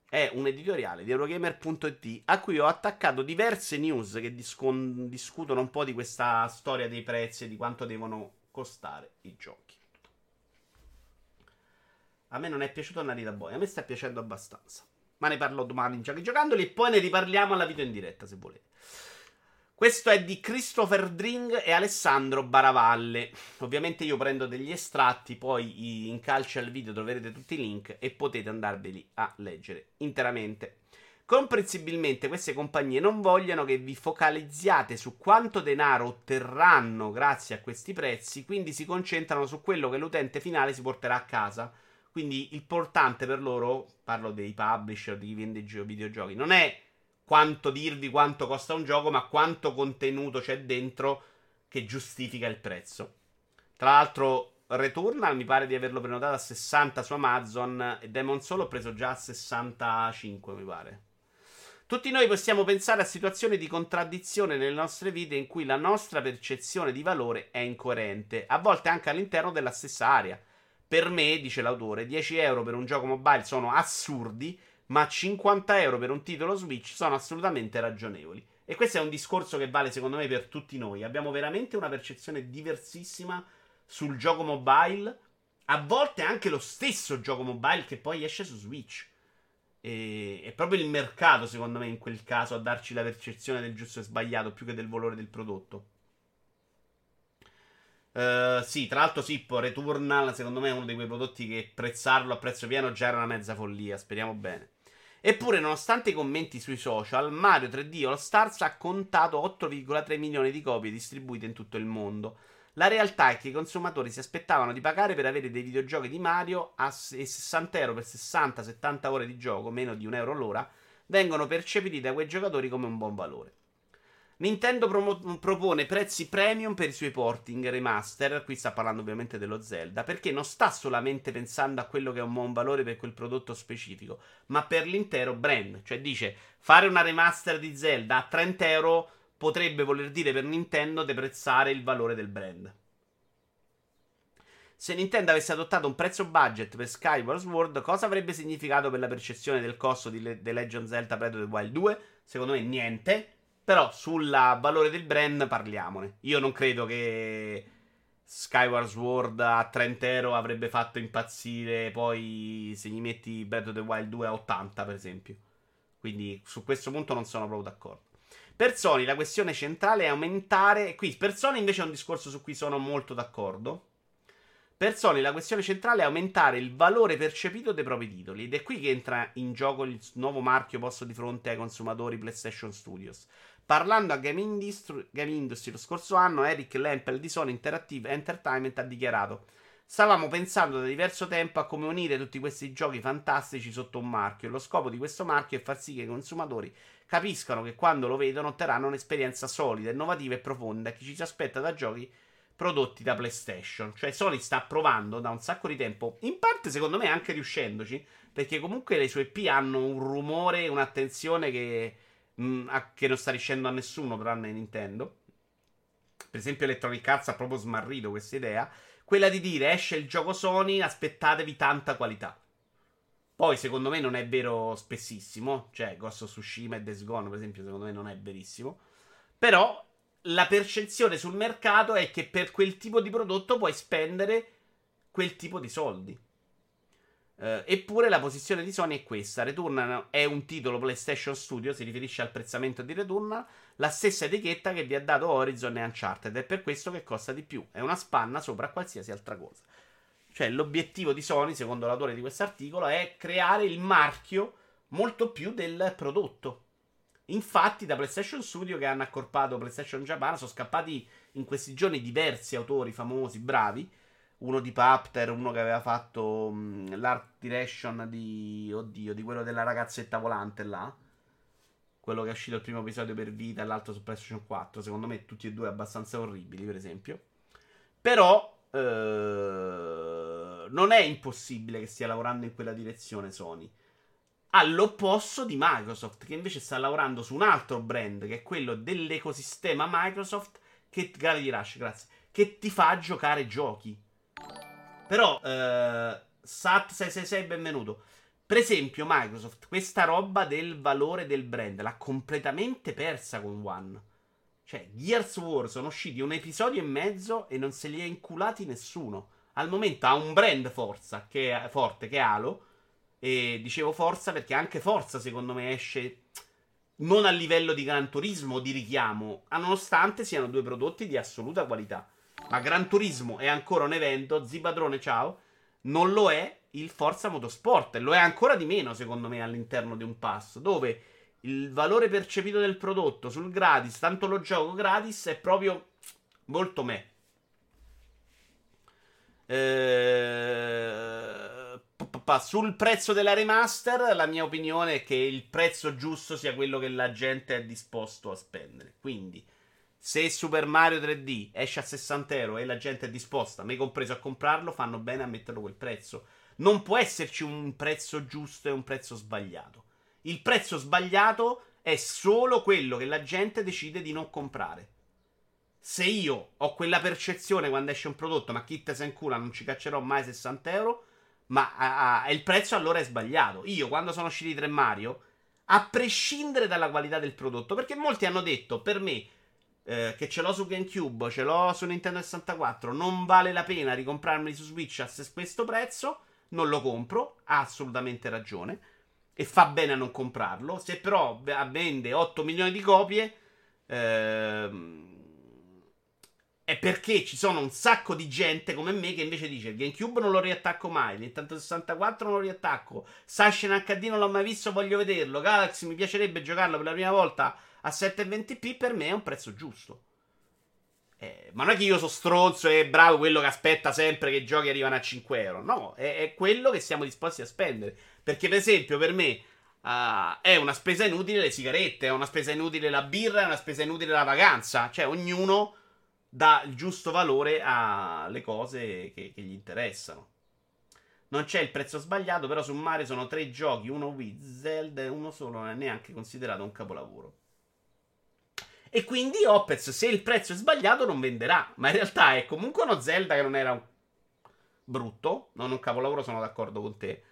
È un editoriale di Eurogamer.it a cui ho attaccato diverse news che discon- discutono un po' di questa storia dei prezzi e di quanto devono costare i giochi. A me non è piaciuto Narita Boy, a me sta piacendo abbastanza. Ma ne parlo domani in giochi giocandoli e poi ne riparliamo alla video in diretta se volete. Questo è di Christopher Dring e Alessandro Baravalle. Ovviamente io prendo degli estratti, poi in calcio al video troverete tutti i link e potete andarveli a leggere interamente. Comprensibilmente queste compagnie non vogliono che vi focalizziate su quanto denaro otterranno grazie a questi prezzi, quindi si concentrano su quello che l'utente finale si porterà a casa quindi importante per loro, parlo dei publisher, di chi vende videogiochi, non è quanto dirvi quanto costa un gioco, ma quanto contenuto c'è dentro che giustifica il prezzo. Tra l'altro, Returnal mi pare di averlo prenotato a 60 su Amazon e Demon Soul ho preso già a 65, mi pare. Tutti noi possiamo pensare a situazioni di contraddizione nelle nostre vite in cui la nostra percezione di valore è incoerente, a volte anche all'interno della stessa area. Per me, dice l'autore, 10 euro per un gioco mobile sono assurdi, ma 50 euro per un titolo Switch sono assolutamente ragionevoli. E questo è un discorso che vale secondo me per tutti noi. Abbiamo veramente una percezione diversissima sul gioco mobile. A volte anche lo stesso gioco mobile che poi esce su Switch. E è proprio il mercato, secondo me, in quel caso a darci la percezione del giusto e sbagliato più che del valore del prodotto. Uh, sì, tra l'altro Sippo Returnal secondo me è uno di quei prodotti che prezzarlo a prezzo pieno già era una mezza follia, speriamo bene. Eppure, nonostante i commenti sui social, Mario 3D All Stars ha contato 8,3 milioni di copie distribuite in tutto il mondo. La realtà è che i consumatori si aspettavano di pagare per avere dei videogiochi di Mario a 60 euro per 60-70 ore di gioco, meno di un euro l'ora, vengono percepiti da quei giocatori come un buon valore. Nintendo promo- propone prezzi premium per i suoi porting remaster. Qui sta parlando ovviamente dello Zelda. Perché non sta solamente pensando a quello che è un buon valore per quel prodotto specifico, ma per l'intero brand. Cioè, dice fare una remaster di Zelda a 30 euro potrebbe voler dire per Nintendo deprezzare il valore del brand. Se Nintendo avesse adottato un prezzo budget per Skyward Sword, cosa avrebbe significato per la percezione del costo di The Legend Zelda Breath of the Wild 2? Secondo me niente. Però sul valore del brand parliamone. Io non credo che Skyward Sword a 30 euro avrebbe fatto impazzire poi se gli metti Breath of the Wild 2 a 80 per esempio. Quindi su questo punto non sono proprio d'accordo. Per Sony la questione centrale è aumentare. Qui per Sony invece è un discorso su cui sono molto d'accordo. Per Sony la questione centrale è aumentare il valore percepito dei propri titoli ed è qui che entra in gioco il nuovo marchio posto di fronte ai consumatori PlayStation Studios. Parlando a Game Industry, Game Industry lo scorso anno, Eric Lempel di Sony Interactive Entertainment ha dichiarato Stavamo pensando da diverso tempo a come unire tutti questi giochi fantastici sotto un marchio. Lo scopo di questo marchio è far sì che i consumatori capiscano che quando lo vedono otterranno un'esperienza solida, innovativa e profonda che ci si aspetta da giochi prodotti da PlayStation. Cioè Sony sta provando da un sacco di tempo, in parte secondo me anche riuscendoci, perché comunque le sue IP hanno un rumore, un'attenzione che, mh, mm, a, che non sta riuscendo a nessuno tranne Nintendo. Per esempio Electronic Arts ha proprio smarrito questa idea, quella di dire esce il gioco Sony, aspettatevi tanta qualità. Poi secondo me non è vero spessissimo, cioè Ghost of Tsushima e Days Gone per esempio secondo me non è verissimo. Però la percezione sul mercato è che per quel tipo di prodotto puoi spendere quel tipo di soldi. Uh, eppure la posizione di Sony è questa: Returnal è un titolo PlayStation Studio, si riferisce al prezzamento di Returnal, la stessa etichetta che vi ha dato Horizon e Uncharted, è per questo che costa di più, è una spanna sopra qualsiasi altra cosa. Cioè, l'obiettivo di Sony, secondo l'autore di questo articolo, è creare il marchio molto più del prodotto. Infatti, da PlayStation Studio che hanno accorpato PlayStation Japan sono scappati in questi giorni diversi autori famosi, bravi. Uno di Papter, uno che aveva fatto mh, l'art direction di. Oddio, di quello della ragazzetta volante là. Quello che è uscito il primo episodio per Vita e l'altro su PlayStation 4. Secondo me, tutti e due abbastanza orribili, per esempio. Però. Eh, non è impossibile che stia lavorando in quella direzione Sony all'opposto di Microsoft, che invece sta lavorando su un altro brand, che è quello dell'ecosistema Microsoft, che, Rush, grazie, che ti fa giocare giochi. Però, eh, SAT666, benvenuto. Per esempio, Microsoft, questa roba del valore del brand l'ha completamente persa con One. Cioè, Gears War sono usciti un episodio e mezzo e non se li ha inculati nessuno. Al momento ha un brand forza, che è, forte, che è Halo, e dicevo Forza perché anche Forza, secondo me, esce non a livello di Gran Turismo o di richiamo, nonostante siano due prodotti di assoluta qualità. Ma Gran Turismo è ancora un evento, Zipadrone ciao, non lo è il Forza Motorsport, lo è ancora di meno, secondo me, all'interno di un pass, dove il valore percepito del prodotto sul gratis, tanto lo gioco gratis, è proprio molto me. Ehm sul prezzo della remaster, la mia opinione è che il prezzo giusto sia quello che la gente è disposto a spendere. Quindi, se Super Mario 3D esce a 60 euro e la gente è disposta, me compreso, a comprarlo, fanno bene a metterlo quel prezzo. Non può esserci un prezzo giusto e un prezzo sbagliato. Il prezzo sbagliato è solo quello che la gente decide di non comprare. Se io ho quella percezione quando esce un prodotto, ma chi te se in cura non ci caccerò mai 60 euro ma ah, ah, il prezzo allora è sbagliato. Io, quando sono usciti i tre Mario, a prescindere dalla qualità del prodotto, perché molti hanno detto, per me, eh, che ce l'ho su GameCube, ce l'ho su Nintendo 64, non vale la pena ricomprarmeli su Switch a questo prezzo, non lo compro, ha assolutamente ragione. E fa bene a non comprarlo. Se però vende 8 milioni di copie, ehm, è perché ci sono un sacco di gente come me che invece dice il GameCube non lo riattacco mai, Nintendo 64 non lo riattacco, Sashin HD non l'ho mai visto, voglio vederlo, Galaxy mi piacerebbe giocarlo per la prima volta a 720p, per me è un prezzo giusto. Eh, ma non è che io sono stronzo e bravo quello che aspetta sempre che i giochi arrivano a 5 euro, no, è, è quello che siamo disposti a spendere. Perché per esempio per me Uh, è una spesa inutile le sigarette, è una spesa inutile la birra, è una spesa inutile la vacanza. Cioè, ognuno dà il giusto valore alle cose che, che, gli interessano. Non c'è il prezzo sbagliato, però su Mario sono tre giochi, uno Wii, Zelda e uno solo non è neanche considerato un capolavoro. E quindi Opez, se il prezzo è sbagliato, non venderà. Ma in realtà è comunque uno Zelda che non era un... brutto, non un capolavoro, sono d'accordo con te.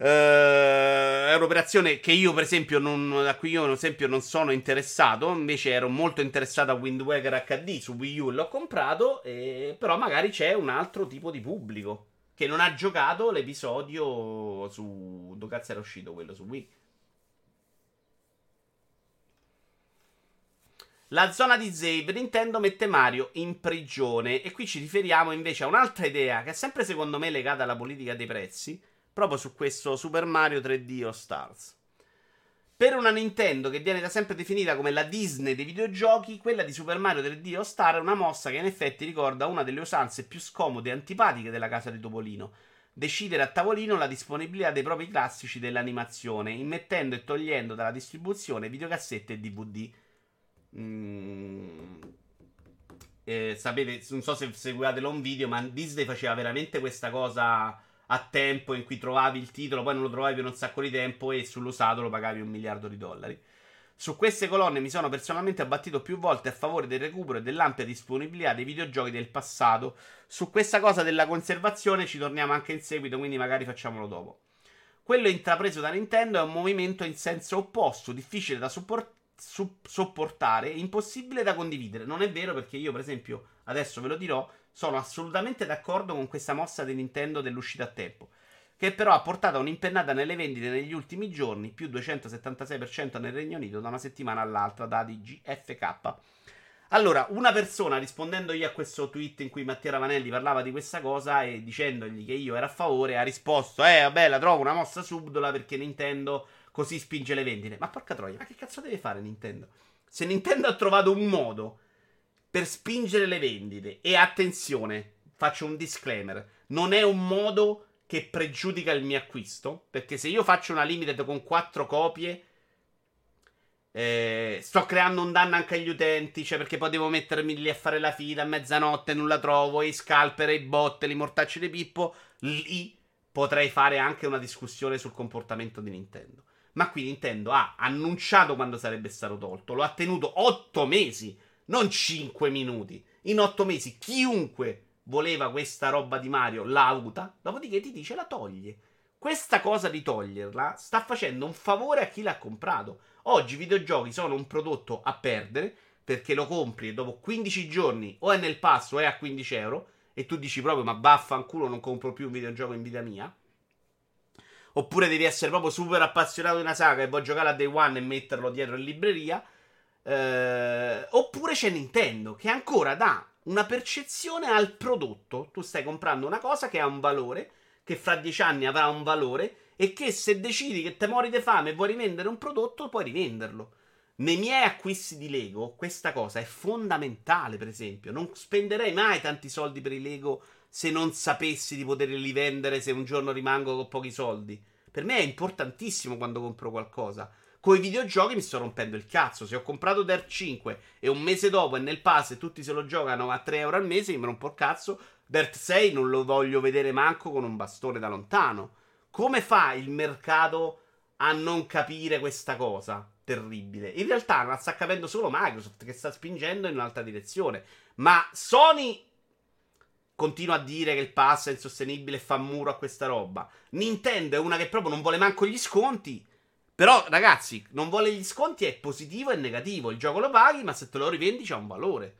Uh, è un'operazione che io, per esempio, non, a cui io, per esempio, non sono interessato. Invece, ero molto interessato a Wind Waker HD su Wii U. L'ho comprato. E, però, magari c'è un altro tipo di pubblico che non ha giocato l'episodio su. Dove cazzo era uscito quello su Wii? La zona di Zabe Nintendo mette Mario in prigione. E qui ci riferiamo invece a un'altra idea che è sempre secondo me legata alla politica dei prezzi. Proprio su questo Super Mario 3D All Stars. Per una Nintendo che viene da sempre definita come la Disney dei videogiochi, quella di Super Mario 3D All Star è una mossa che in effetti ricorda una delle usanze più scomode e antipatiche della casa di Topolino. Decidere a tavolino la disponibilità dei propri classici dell'animazione, immettendo e togliendo dalla distribuzione videocassette e DVD. Eh, sapete, non so se seguite l'on video, ma Disney faceva veramente questa cosa a tempo in cui trovavi il titolo, poi non lo trovavi per un sacco di tempo e sull'usato lo pagavi un miliardo di dollari. Su queste colonne mi sono personalmente abbattuto più volte a favore del recupero e dell'ampia disponibilità dei videogiochi del passato. Su questa cosa della conservazione ci torniamo anche in seguito, quindi magari facciamolo dopo. Quello intrapreso da Nintendo è un movimento in senso opposto, difficile da supportare su- sopportare impossibile da condividere. Non è vero perché io, per esempio, adesso ve lo dirò, sono assolutamente d'accordo con questa mossa di Nintendo dell'uscita a tempo. Che però ha portato a un'impennata nelle vendite negli ultimi giorni, più 276% nel Regno Unito da una settimana all'altra, dati GFK. Allora, una persona rispondendogli a questo tweet in cui Mattia Ravanelli parlava di questa cosa e dicendogli che io ero a favore, ha risposto: Eh, vabbè, la trovo una mossa subdola perché Nintendo così spinge le vendite. Ma porca troia, ma che cazzo deve fare Nintendo? Se Nintendo ha trovato un modo per spingere le vendite, e attenzione, faccio un disclaimer, non è un modo che pregiudica il mio acquisto, perché se io faccio una limited con 4 copie, eh, sto creando un danno anche agli utenti, cioè perché poi devo mettermi lì a fare la fila a mezzanotte, non la trovo, i scalper, e i bot, i mortacci di Pippo, lì potrei fare anche una discussione sul comportamento di Nintendo. Ma qui Nintendo ha annunciato quando sarebbe stato tolto, lo ha tenuto 8 mesi, non 5 minuti. In 8 mesi chiunque voleva questa roba di Mario l'ha avuta, dopodiché ti dice la toglie. Questa cosa di toglierla sta facendo un favore a chi l'ha comprato. Oggi i videogiochi sono un prodotto a perdere perché lo compri e dopo 15 giorni o è nel passo o è a 15 euro e tu dici proprio ma vaffanculo non compro più un videogioco in vita mia. Oppure devi essere proprio super appassionato di una saga e vuoi giocare a Day One e metterlo dietro in libreria. Eh, oppure c'è Nintendo che ancora dà una percezione al prodotto. Tu stai comprando una cosa che ha un valore, che fra dieci anni avrà un valore e che se decidi che te muori di fame e vuoi rivendere un prodotto, puoi rivenderlo. Nei miei acquisti di Lego questa cosa è fondamentale, per esempio. Non spenderei mai tanti soldi per i Lego se non sapessi di poterli rivendere se un giorno rimango con pochi soldi. Per me è importantissimo quando compro qualcosa. Con i videogiochi mi sto rompendo il cazzo. Se ho comprato Dirt 5 e un mese dopo è nel pass e tutti se lo giocano a 3 euro al mese, mi rompo il cazzo. Dirt 6 non lo voglio vedere manco con un bastone da lontano. Come fa il mercato a non capire questa cosa? Terribile. In realtà la sta capendo solo Microsoft che sta spingendo in un'altra direzione. Ma Sony continua a dire che il pass è insostenibile e fa muro a questa roba. Nintendo è una che proprio non vuole manco gli sconti. Però, ragazzi, non vuole gli sconti è positivo e negativo. Il gioco lo paghi, ma se te lo rivendi c'ha un valore.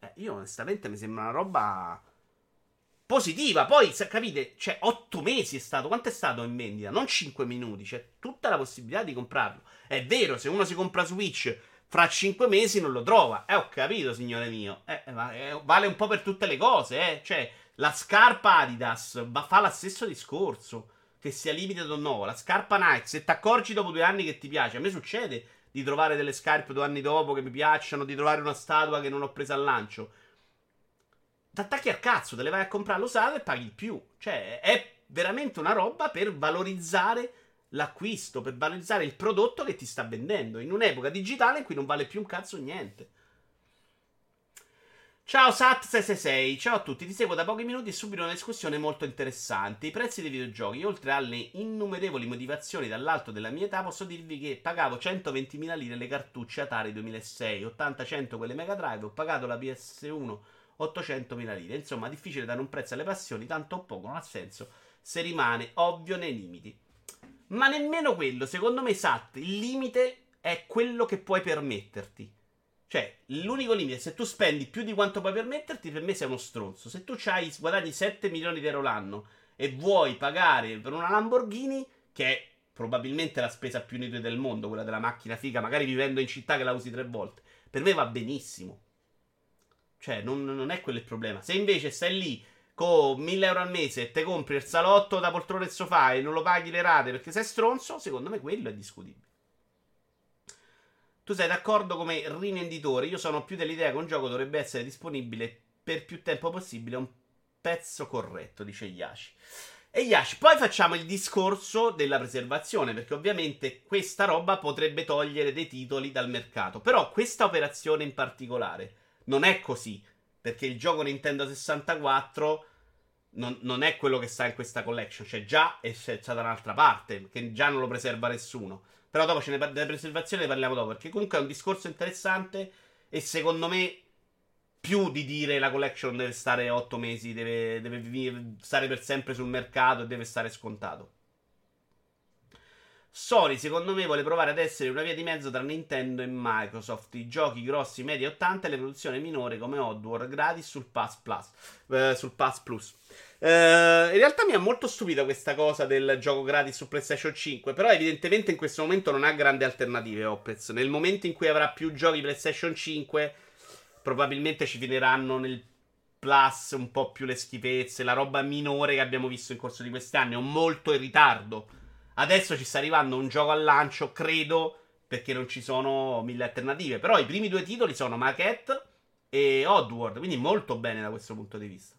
Eh, io onestamente mi sembra una roba positiva. Poi, se capite, cioè 8 mesi è stato. Quanto è stato in vendita? Non 5 minuti. C'è tutta la possibilità di comprarlo. È vero, se uno si compra Switch fra cinque mesi non lo trova. Eh, ho capito, signore mio. Eh, eh, vale un po' per tutte le cose, eh. Cioè, la scarpa Adidas fa lo stesso discorso. Che sia limited o no. La scarpa Nike, se ti accorgi dopo due anni che ti piace, a me succede di trovare delle scarpe due anni dopo che mi piacciono, di trovare una statua che non ho preso al lancio. T'attacchi al cazzo, te le vai a comprare l'usato e paghi più. Cioè, è veramente una roba per valorizzare l'acquisto, per valorizzare il prodotto che ti sta vendendo in un'epoca digitale in cui non vale più un cazzo niente. Ciao Sat666, ciao a tutti, ti seguo da pochi minuti e subito una discussione molto interessante. I prezzi dei videogiochi, oltre alle innumerevoli motivazioni dall'alto della mia età, posso dirvi che pagavo 120.000 lire le cartucce Atari 2006, 80-100 quelle Mega Drive, ho pagato la PS1 800.000 lire. Insomma, difficile dare un prezzo alle passioni, tanto o poco non ha senso se rimane ovvio nei limiti. Ma nemmeno quello, secondo me, Sat, il limite è quello che puoi permetterti. Cioè, l'unico limite, se tu spendi più di quanto puoi permetterti, per me sei uno stronzo. Se tu hai, guadagni 7 milioni di euro l'anno e vuoi pagare per una Lamborghini, che è probabilmente la spesa più inutile del mondo, quella della macchina figa, magari vivendo in città che la usi tre volte, per me va benissimo. Cioè, non, non è quello il problema. Se invece stai lì con 1000 euro al mese e te compri il salotto da poltrone e sofà e non lo paghi le rate perché sei stronzo, secondo me quello è discutibile. Tu sei d'accordo come rivenditore? Io sono più dell'idea che un gioco dovrebbe essere disponibile per più tempo possibile a un pezzo corretto, dice Yashi. E Yashi, poi facciamo il discorso della preservazione, perché ovviamente questa roba potrebbe togliere dei titoli dal mercato. Però questa operazione in particolare non è così, perché il gioco Nintendo 64 non, non è quello che sta in questa collection, cioè già è stata da un'altra parte, che già non lo preserva nessuno. Però dopo ce ne, della preservazione ne parliamo dopo, perché comunque è un discorso interessante e secondo me più di dire la collection deve stare 8 mesi, deve, deve stare per sempre sul mercato e deve stare scontato. Sony, secondo me, vuole provare ad essere una via di mezzo tra Nintendo e Microsoft. I giochi grossi, medi 80 e le produzioni minori come Oddworld gratis sul Pass Plus. Eh, sul Pass Plus. Eh, in realtà mi ha molto stupito questa cosa del gioco gratis su PlayStation 5. Però, evidentemente, in questo momento non ha grandi alternative. Opez. Nel momento in cui avrà più giochi PlayStation 5 probabilmente ci finiranno nel plus un po' più le schifezze, la roba minore che abbiamo visto in corso di questi anni, o molto in ritardo. Adesso ci sta arrivando un gioco al lancio, credo, perché non ci sono mille alternative. Però i primi due titoli sono Maquette e Oddworld, quindi molto bene da questo punto di vista.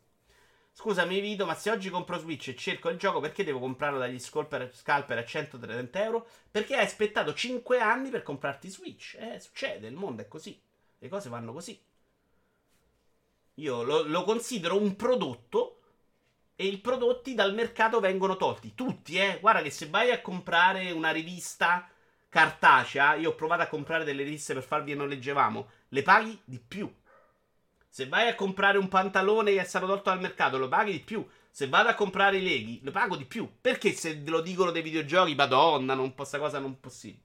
Scusami Vito, ma se oggi compro Switch e cerco il gioco, perché devo comprarlo dagli scalper, scalper a 130 euro? Perché hai aspettato 5 anni per comprarti Switch. Eh, succede, il mondo è così. Le cose vanno così. Io lo, lo considero un prodotto e i prodotti dal mercato vengono tolti. Tutti, eh. Guarda che se vai a comprare una rivista cartacea, io ho provato a comprare delle riviste per farvi e non leggevamo, le paghi di più. Se vai a comprare un pantalone che è stato tolto dal mercato, lo paghi di più. Se vado a comprare i leghi, lo pago di più. Perché se lo dicono dei videogiochi, madonna, non questa cosa non possibile.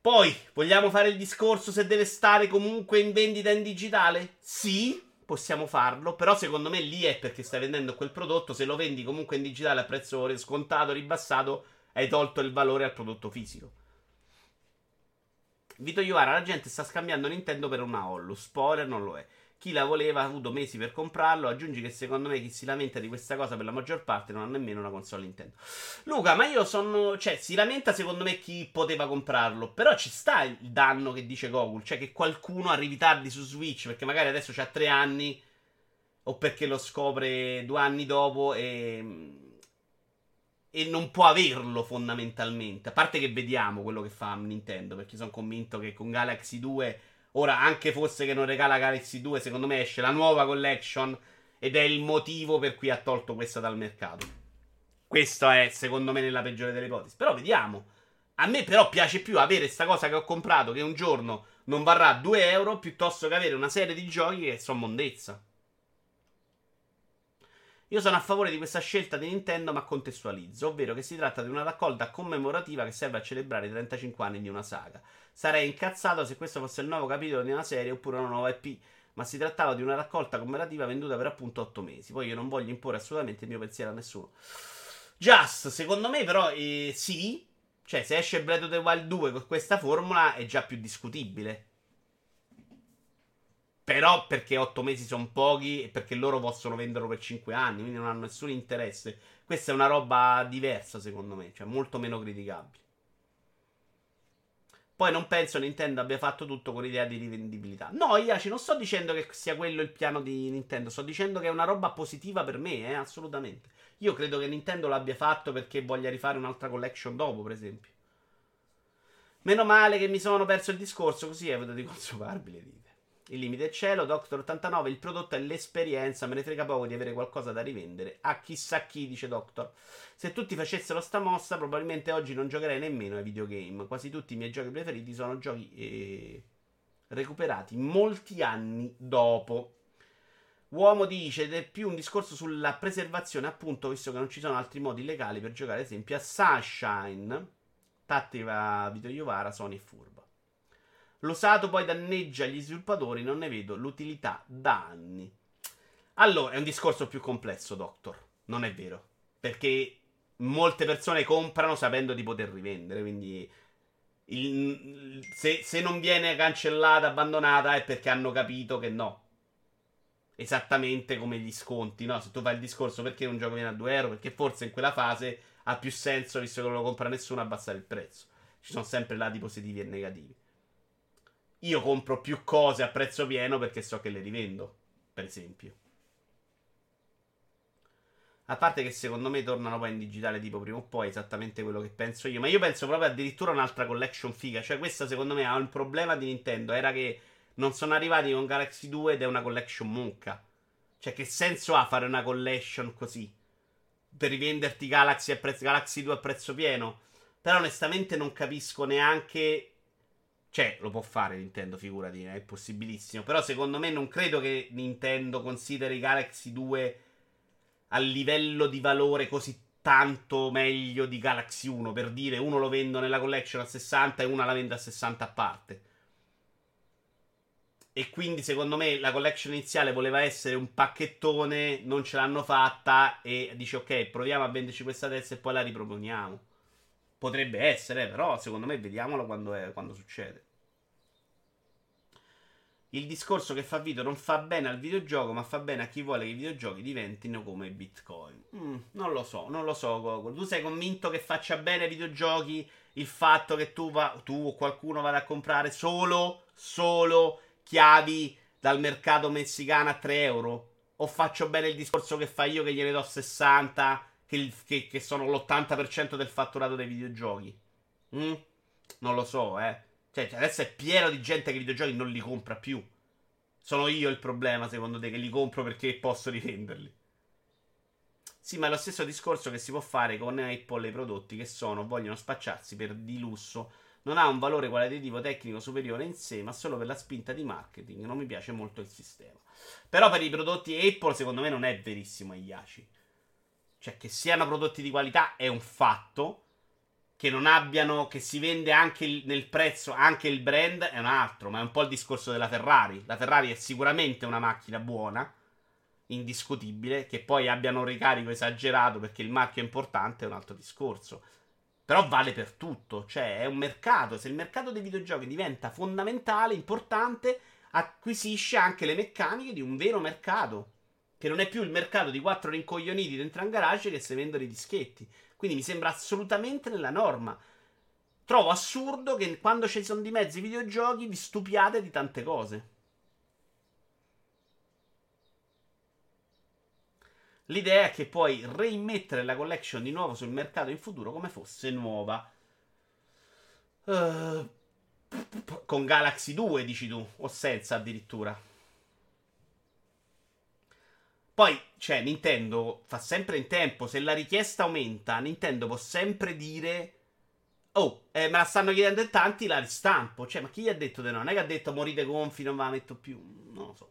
Poi, vogliamo fare il discorso se deve stare comunque in vendita in digitale? Sì, possiamo farlo, però secondo me lì è perché stai vendendo quel prodotto, se lo vendi comunque in digitale a prezzo scontato, ribassato, hai tolto il valore al prodotto fisico. Vito Iovara, la gente sta scambiando Nintendo per una Hollow, spoiler non lo è. Chi la voleva ha avuto mesi per comprarlo. Aggiungi che secondo me chi si lamenta di questa cosa per la maggior parte non ha nemmeno una console Nintendo. Luca, ma io sono. Cioè, si lamenta secondo me chi poteva comprarlo. Però ci sta il danno che dice Gogol. Cioè, che qualcuno arrivi tardi su Switch. Perché magari adesso c'ha tre anni. O perché lo scopre due anni dopo e. E non può averlo fondamentalmente. A parte che vediamo quello che fa Nintendo. Perché sono convinto che con Galaxy 2 Ora, anche fosse che non regala Galaxy 2, secondo me esce la nuova collection ed è il motivo per cui ha tolto questa dal mercato. Questo è, secondo me, nella peggiore delle ipotesi. Però vediamo. A me però piace più avere questa cosa che ho comprato che un giorno non varrà 2 euro piuttosto che avere una serie di giochi che sono mondezza. Io sono a favore di questa scelta di Nintendo, ma contestualizzo, ovvero che si tratta di una raccolta commemorativa che serve a celebrare i 35 anni di una saga. Sarei incazzato se questo fosse il nuovo capitolo di una serie oppure una nuova EP. Ma si trattava di una raccolta commemorativa venduta per appunto 8 mesi. Poi io non voglio imporre assolutamente il mio pensiero a nessuno. Just, secondo me, però, eh, sì. Cioè, se esce Breath of the Wild 2 con questa formula è già più discutibile. Però perché 8 mesi sono pochi e perché loro possono venderlo per 5 anni, quindi non hanno nessun interesse. Questa è una roba diversa, secondo me, cioè molto meno criticabile. Poi non penso Nintendo abbia fatto tutto con l'idea di rivendibilità. No, Iaci, non sto dicendo che sia quello il piano di Nintendo, sto dicendo che è una roba positiva per me, eh, assolutamente. Io credo che Nintendo l'abbia fatto perché voglia rifare un'altra collection dopo, per esempio. Meno male che mi sono perso il discorso, così evito di consumarvi le dite. Il limite è cielo, Doctor 89, il prodotto è l'esperienza, me ne frega poco di avere qualcosa da rivendere. A chissà chi, dice Doctor. Se tutti facessero sta mossa, probabilmente oggi non giocherei nemmeno ai videogame. Quasi tutti i miei giochi preferiti sono giochi eh, recuperati molti anni dopo. Uomo dice ed è più un discorso sulla preservazione, appunto, visto che non ci sono altri modi legali per giocare, ad esempio, a Sunshine, tattica Vito Iovara, Sony e Furbo. L'usato poi danneggia gli sviluppatori, non ne vedo l'utilità da anni. Allora, è un discorso più complesso, Doctor. Non è vero. Perché molte persone comprano sapendo di poter rivendere, quindi Il, se, se non viene cancellata, abbandonata, è perché hanno capito che no. Esattamente come gli sconti, no? Se tu fai il discorso perché un gioco viene a 2 euro, perché forse in quella fase ha più senso, visto che non lo compra nessuno, abbassare il prezzo. Ci sono sempre lati positivi e negativi. Io compro più cose a prezzo pieno perché so che le rivendo, per esempio. A parte che secondo me tornano poi in digitale tipo prima o poi, esattamente quello che penso io. Ma io penso proprio addirittura un'altra collection figa. Cioè, questa secondo me ha un problema di Nintendo. Era che non sono arrivati con Galaxy 2 ed è una collection monca. Cioè, che senso ha fare una collection così? Per rivenderti Galaxy, prezzo, Galaxy 2 a prezzo pieno? Però onestamente non capisco neanche... Cioè, lo può fare Nintendo, figurati, è possibilissimo. Però secondo me non credo che Nintendo consideri Galaxy 2 a livello di valore così tanto meglio di Galaxy 1. Per dire, uno lo vendo nella collection a 60 e una la vende a 60 a parte. E quindi secondo me la collection iniziale voleva essere un pacchettone, non ce l'hanno fatta e dice ok, proviamo a venderci questa terza e poi la riproponiamo. Potrebbe essere, però secondo me vediamolo quando, è, quando succede. Il discorso che fa Vito non fa bene al videogioco, ma fa bene a chi vuole che i videogiochi diventino come Bitcoin. Mm, non lo so, non lo so, Gogol. Tu sei convinto che faccia bene ai videogiochi il fatto che tu, va, tu o qualcuno vada a comprare solo, solo chiavi dal mercato messicano a 3 euro? O faccio bene il discorso che fa io che gliene do 60, che, che, che sono l'80% del fatturato dei videogiochi? Mm? Non lo so, eh. Cioè, adesso è pieno di gente che i videogiochi non li compra più. Sono io il problema, secondo te, che li compro perché posso rivenderli. Sì, ma è lo stesso discorso che si può fare con Apple e i prodotti che sono, vogliono spacciarsi per di lusso non ha un valore qualitativo tecnico superiore in sé, ma solo per la spinta di marketing. Non mi piace molto il sistema. Però per i prodotti Apple, secondo me, non è verissimo Iaci. Cioè, che siano prodotti di qualità è un fatto. Che non abbiano, che si vende anche il, nel prezzo, anche il brand è un altro, ma è un po' il discorso della Ferrari. La Ferrari è sicuramente una macchina buona, indiscutibile, che poi abbiano un ricarico esagerato perché il marchio è importante è un altro discorso. Però vale per tutto, cioè è un mercato, se il mercato dei videogiochi diventa fondamentale, importante, acquisisce anche le meccaniche di un vero mercato, che non è più il mercato di quattro rincoglioniti dentro un garage che si vendono i dischetti. Quindi mi sembra assolutamente nella norma. Trovo assurdo che quando ci sono di mezzo i videogiochi vi stupiate di tante cose. L'idea è che puoi reimmettere la collection di nuovo sul mercato in futuro come fosse nuova. Uh, con Galaxy 2, dici tu, o senza addirittura. Poi, cioè, Nintendo fa sempre in tempo. Se la richiesta aumenta, Nintendo può sempre dire. Oh, eh, me la stanno chiedendo in tanti, la ristampo. Cioè, ma chi gli ha detto di no? Non è che ha detto morite gonfi, non ve la metto più. Non lo so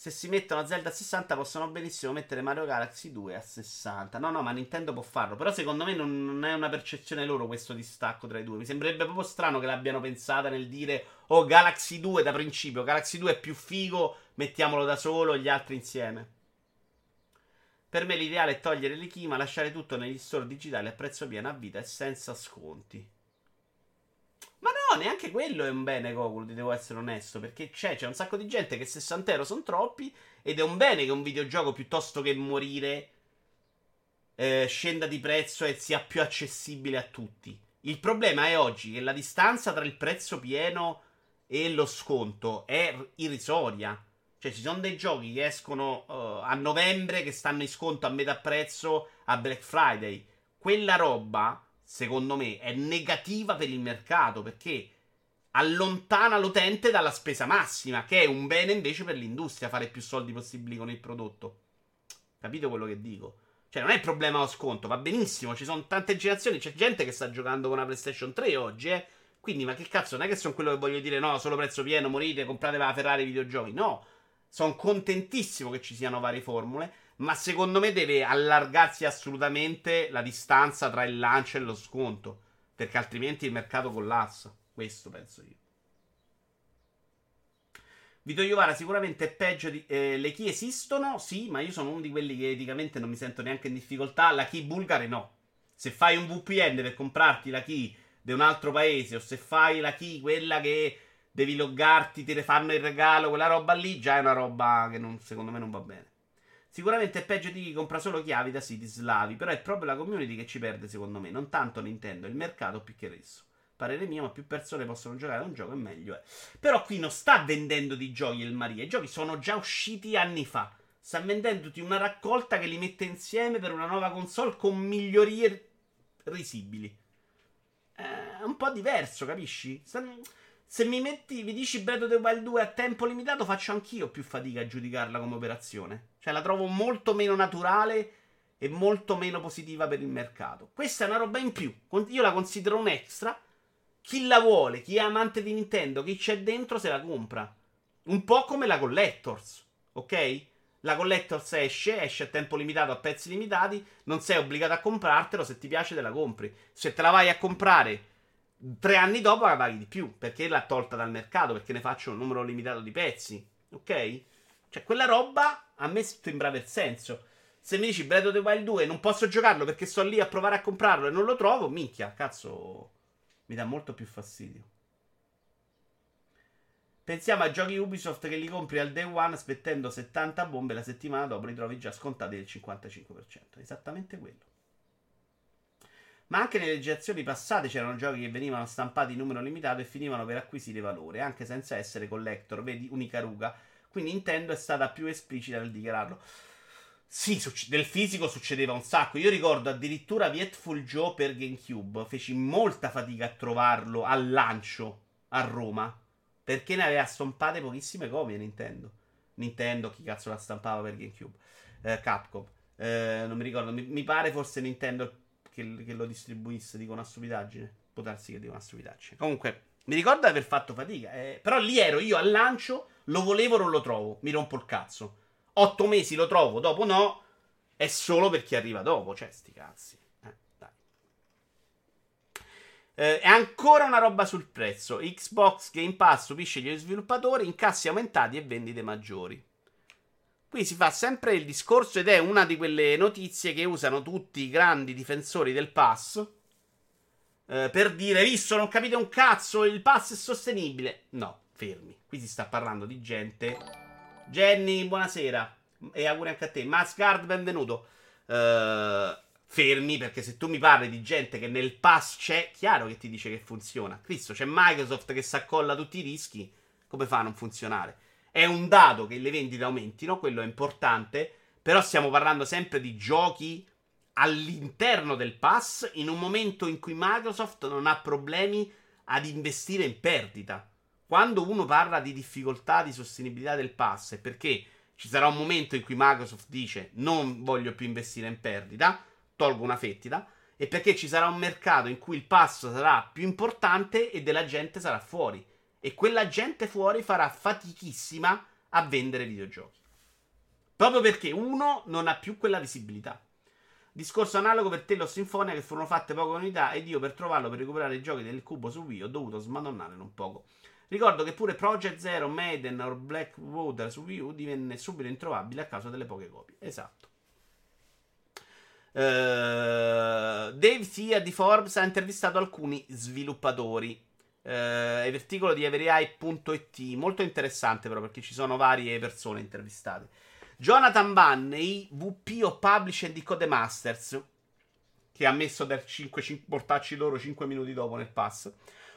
se si mettono a Zelda a 60 possono benissimo mettere Mario Galaxy 2 a 60. No, no, ma Nintendo può farlo. Però secondo me non, non, è una percezione loro questo distacco tra i due. Mi sembrerebbe proprio strano che l'abbiano pensata nel dire oh Galaxy 2 da principio. Galaxy 2 è più figo, mettiamolo da solo, gli altri insieme. Per me l'ideale è togliere le chi, ma lasciare tutto negli store digitali a prezzo pieno a vita e senza sconti. Ma no, neanche quello è un bene, Gogol, devo essere onesto. Perché c'è, c'è un sacco di gente che 60 euro sono troppi. Ed è un bene che un videogioco, piuttosto che morire, eh, scenda di prezzo e sia più accessibile a tutti. Il problema è oggi che la distanza tra il prezzo pieno e lo sconto è irrisoria. Cioè, ci sono dei giochi che escono uh, a novembre che stanno in sconto a metà prezzo a Black Friday. Quella roba secondo me, è negativa per il mercato perché allontana l'utente dalla spesa massima, che è un bene invece per l'industria fare più soldi possibili con il prodotto. Capito quello che dico? Cioè, non è il problema lo sconto, va benissimo, ci sono tante generazioni, c'è gente che sta giocando con una PlayStation 3 oggi, eh. Quindi, ma che cazzo, non è che sono quello che voglio dire, no, solo prezzo pieno, morite, comprate la Ferrari videogiochi. No, sono contentissimo che ci siano varie formule. Ma secondo me deve allargarsi assolutamente la distanza tra il lancio e lo sconto. Perché altrimenti il mercato collassa. Questo penso io. Vito Iovara sicuramente è peggio di... Eh, le key esistono? Sì, ma io sono uno di quelli che eticamente non mi sento neanche in difficoltà. La key bulgare no. Se fai un VPN per comprarti la key di un altro paese, o se fai la key, quella che devi loggarti, ti fanno il regalo, quella roba lì, già è una roba che non, secondo me non va bene. Sicuramente è peggio di chi compra solo chiavi da siti slavi, però è proprio la community che ci perde, secondo me, non tanto Nintendo, il mercato più che esso. Parere mio, ma più persone possono giocare a un gioco e meglio è. Però qui non sta vendendo di giochi il Maria, i giochi sono già usciti anni fa. Sta vendendoti una raccolta che li mette insieme per una nuova console con migliorie risibili. È un po' diverso, capisci? Se mi metti, mi dici Breath of the Wild 2 a tempo limitato, faccio anch'io più fatica a giudicarla come operazione. Cioè, la trovo molto meno naturale e molto meno positiva per il mercato. Questa è una roba in più. Io la considero un extra. Chi la vuole, chi è amante di Nintendo, chi c'è dentro, se la compra. Un po' come la Collectors, ok? La Collectors esce, esce a tempo limitato, a pezzi limitati. Non sei obbligato a comprartelo. Se ti piace, te la compri. Se te la vai a comprare tre anni dopo, la paghi di più. Perché l'ha tolta dal mercato. Perché ne faccio un numero limitato di pezzi. Ok? Cioè, quella roba a me sembra aver senso. Se mi dici Breath of the Wild 2 non posso giocarlo perché sto lì a provare a comprarlo e non lo trovo, minchia, cazzo, mi dà molto più fastidio. Pensiamo a giochi Ubisoft che li compri al day one aspettando 70 bombe la settimana dopo li trovi già scontati del 55%. Esattamente quello. Ma anche nelle generazioni passate c'erano giochi che venivano stampati in numero limitato e finivano per acquisire valore, anche senza essere collector. Vedi Unicaruga. Qui Nintendo è stata più esplicita nel dichiararlo. Sì, del fisico succedeva un sacco. Io ricordo addirittura Vietful Joe per GameCube. Feci molta fatica a trovarlo al lancio a Roma. Perché ne aveva stampate pochissime copie Nintendo. Nintendo, chi cazzo la stampava per GameCube? Eh, Capcom. Eh, non mi ricordo. Mi, mi, pare forse Nintendo che, che, lo distribuisse. Dico una stupidaggine. Può darsi che dico una stupidaggine. Comunque, mi ricordo di aver fatto fatica. Eh, però lì ero io al lancio. Lo volevo, non lo trovo. Mi rompo il cazzo. Otto mesi lo trovo, dopo no. È solo per chi arriva dopo. Cioè, sti cazzi. Eh, è ancora una roba sul prezzo. Xbox Game Pass stupisce gli sviluppatori, incassi aumentati e vendite maggiori. Qui si fa sempre il discorso ed è una di quelle notizie che usano tutti i grandi difensori del pass eh, per dire, visto, non capite un cazzo, il pass è sostenibile. No, fermi. Qui si sta parlando di gente. Jenny, buonasera. E auguri anche a te. Mascard, benvenuto. Uh, fermi perché se tu mi parli di gente che nel pass c'è, chiaro che ti dice che funziona. Cristo, c'è Microsoft che si accolla tutti i rischi, come fa a non funzionare? È un dato che le vendite aumentino, quello è importante, però stiamo parlando sempre di giochi all'interno del pass in un momento in cui Microsoft non ha problemi ad investire in perdita. Quando uno parla di difficoltà di sostenibilità del pass è perché ci sarà un momento in cui Microsoft dice non voglio più investire in perdita tolgo una fettida, e perché ci sarà un mercato in cui il passo sarà più importante e della gente sarà fuori. E quella gente fuori farà fatichissima a vendere videogiochi. Proprio perché uno non ha più quella visibilità. Discorso analogo per Tello Sinfonia che furono fatte poche unità ed io per trovarlo per recuperare i giochi del cubo su Wii ho dovuto smadonnare un poco. Ricordo che pure Project Zero, Maiden o Blackwater su Wii U divenne subito introvabile a causa delle poche copie. Esatto. Uh, Dave Sia di Forbes ha intervistato alcuni sviluppatori. È l'articolo di everai.it, molto interessante però perché ci sono varie persone intervistate. Jonathan Banney, VP of Publisher di Codemasters, che ha messo per 5, 5 portarci loro 5 minuti dopo nel pass.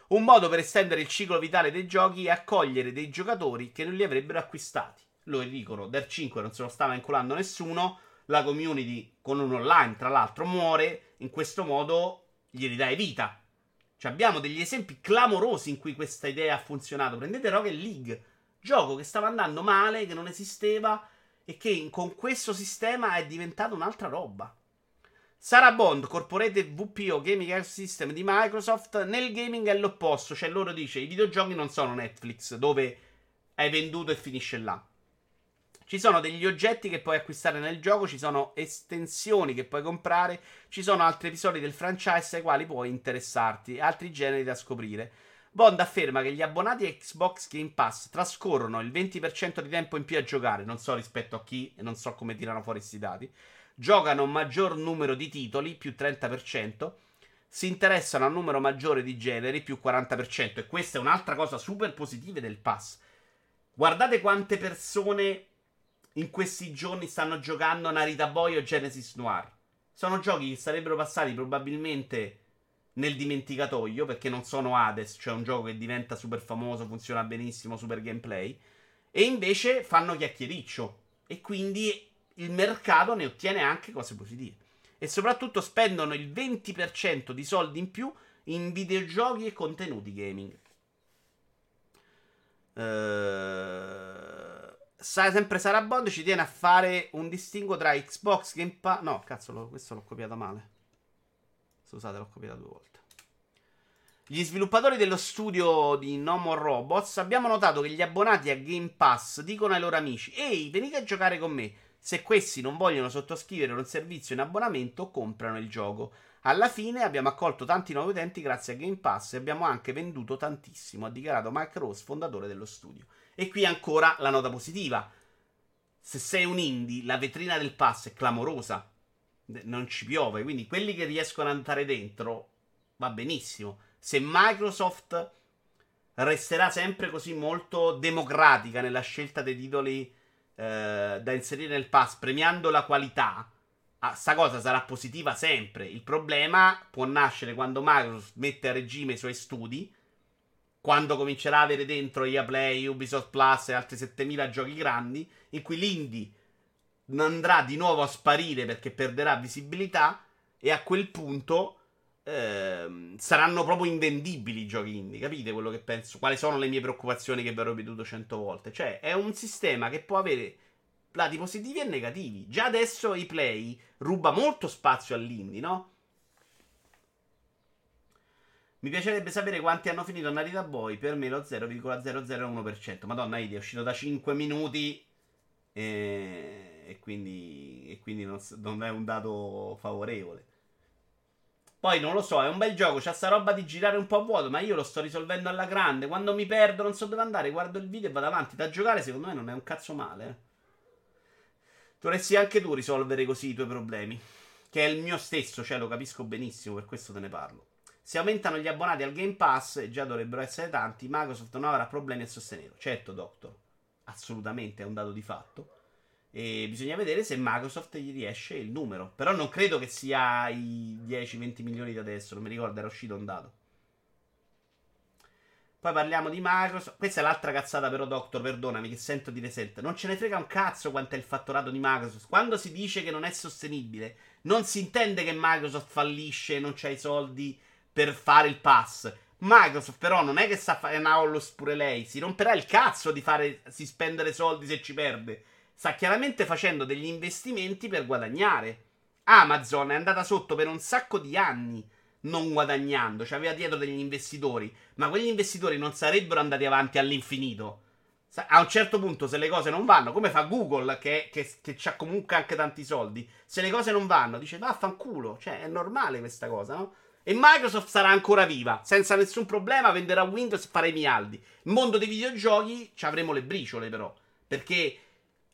Un modo per estendere il ciclo vitale dei giochi e accogliere dei giocatori che non li avrebbero acquistati. Loro dicono, del 5 non se lo stava inculando nessuno la community con un online, tra l'altro, muore, in questo modo gli ridai vita. Cioè, abbiamo degli esempi clamorosi in cui questa idea ha funzionato. Prendete Rocket League, gioco che stava andando male, che non esisteva e che con questo sistema è diventato un'altra roba. Sarah Bond, corporate VPO Gaming Ecosystem di Microsoft, nel gaming è l'opposto, cioè loro dice i videogiochi non sono Netflix dove hai venduto e finisce là. Ci sono degli oggetti che puoi acquistare nel gioco, ci sono estensioni che puoi comprare, ci sono altri episodi del franchise ai quali puoi interessarti, altri generi da scoprire. Bond afferma che gli abbonati a Xbox Game Pass trascorrono il 20% di tempo in più a giocare, non so rispetto a chi e non so come tirano fuori questi dati. Giocano un maggior numero di titoli, più 30%, si interessano a un numero maggiore di generi, più 40%. E questa è un'altra cosa super positiva del pass. Guardate quante persone in questi giorni stanno giocando Narita Boy o Genesis Noir. Sono giochi che sarebbero passati probabilmente nel dimenticatoio perché non sono Hades, cioè un gioco che diventa super famoso, funziona benissimo, super gameplay. E invece fanno chiacchiericcio. E quindi il mercato ne ottiene anche cose positive. E soprattutto spendono il 20% di soldi in più in videogiochi e contenuti gaming. Uh, sempre Sara Bond ci tiene a fare un distinguo tra Xbox Game Pass. No, cazzo, questo l'ho copiato male. Scusate, l'ho copiato due volte. Gli sviluppatori dello studio di No More Robots abbiamo notato che gli abbonati a Game Pass dicono ai loro amici: Ehi, venite a giocare con me. Se questi non vogliono sottoscrivere un servizio in abbonamento, comprano il gioco. Alla fine abbiamo accolto tanti nuovi utenti grazie a Game Pass e abbiamo anche venduto tantissimo, ha dichiarato Mike Rose, fondatore dello studio. E qui ancora la nota positiva. Se sei un indie, la vetrina del pass è clamorosa. Non ci piove, quindi quelli che riescono ad andare dentro va benissimo. Se Microsoft resterà sempre così molto democratica nella scelta dei titoli eh, da inserire nel pass premiando la qualità, ah, sta cosa sarà positiva sempre. Il problema può nascere quando Microsoft mette a regime i suoi studi, quando comincerà a avere dentro EA Play, Ubisoft Plus e altri 7000 giochi grandi, in cui l'indie andrà di nuovo a sparire perché perderà visibilità e a quel punto Ehm, saranno proprio invendibili i giochi indie. Capite quello che penso? Quali sono le mie preoccupazioni che vi ho ripetuto cento volte? Cioè, è un sistema che può avere lati positivi e negativi. Già adesso i play ruba molto spazio all'indie, no? Mi piacerebbe sapere quanti hanno finito Narita Boy. Per me lo 0,001%. Madonna, Idi, è uscito da 5 minuti. E, e quindi, e quindi non, non è un dato favorevole. Poi non lo so, è un bel gioco, c'ha sta roba di girare un po' a vuoto, ma io lo sto risolvendo alla grande. Quando mi perdo, non so dove andare, guardo il video e vado avanti. Da giocare, secondo me, non è un cazzo male. Eh. Dovresti anche tu risolvere così i tuoi problemi. Che è il mio stesso, cioè lo capisco benissimo, per questo te ne parlo. Se aumentano gli abbonati al Game Pass, e già dovrebbero essere tanti, Microsoft non avrà problemi a sostenerlo. Certo, Doctor, assolutamente è un dato di fatto. E bisogna vedere se Microsoft gli riesce il numero. Però non credo che sia i 10-20 milioni di adesso. Non mi ricordo, era uscito un dato. Poi parliamo di Microsoft. Questa è l'altra cazzata, però, Doctor, perdonami, che sento di reset. Non ce ne frega un cazzo quanto è il fatturato di Microsoft. Quando si dice che non è sostenibile, non si intende che Microsoft fallisce non c'ha i soldi per fare il pass. Microsoft, però, non è che sta a fare una Hollus pure lei. Si romperà il cazzo di fare, si spendere soldi se ci perde sta chiaramente facendo degli investimenti per guadagnare. Amazon è andata sotto per un sacco di anni non guadagnando, cioè aveva dietro degli investitori, ma quegli investitori non sarebbero andati avanti all'infinito. A un certo punto, se le cose non vanno, come fa Google, che, che, che ha comunque anche tanti soldi, se le cose non vanno, dice vaffanculo, cioè è normale questa cosa, no? E Microsoft sarà ancora viva, senza nessun problema, venderà Windows e farà i mialdi. Nel mondo dei videogiochi ci avremo le briciole, però, perché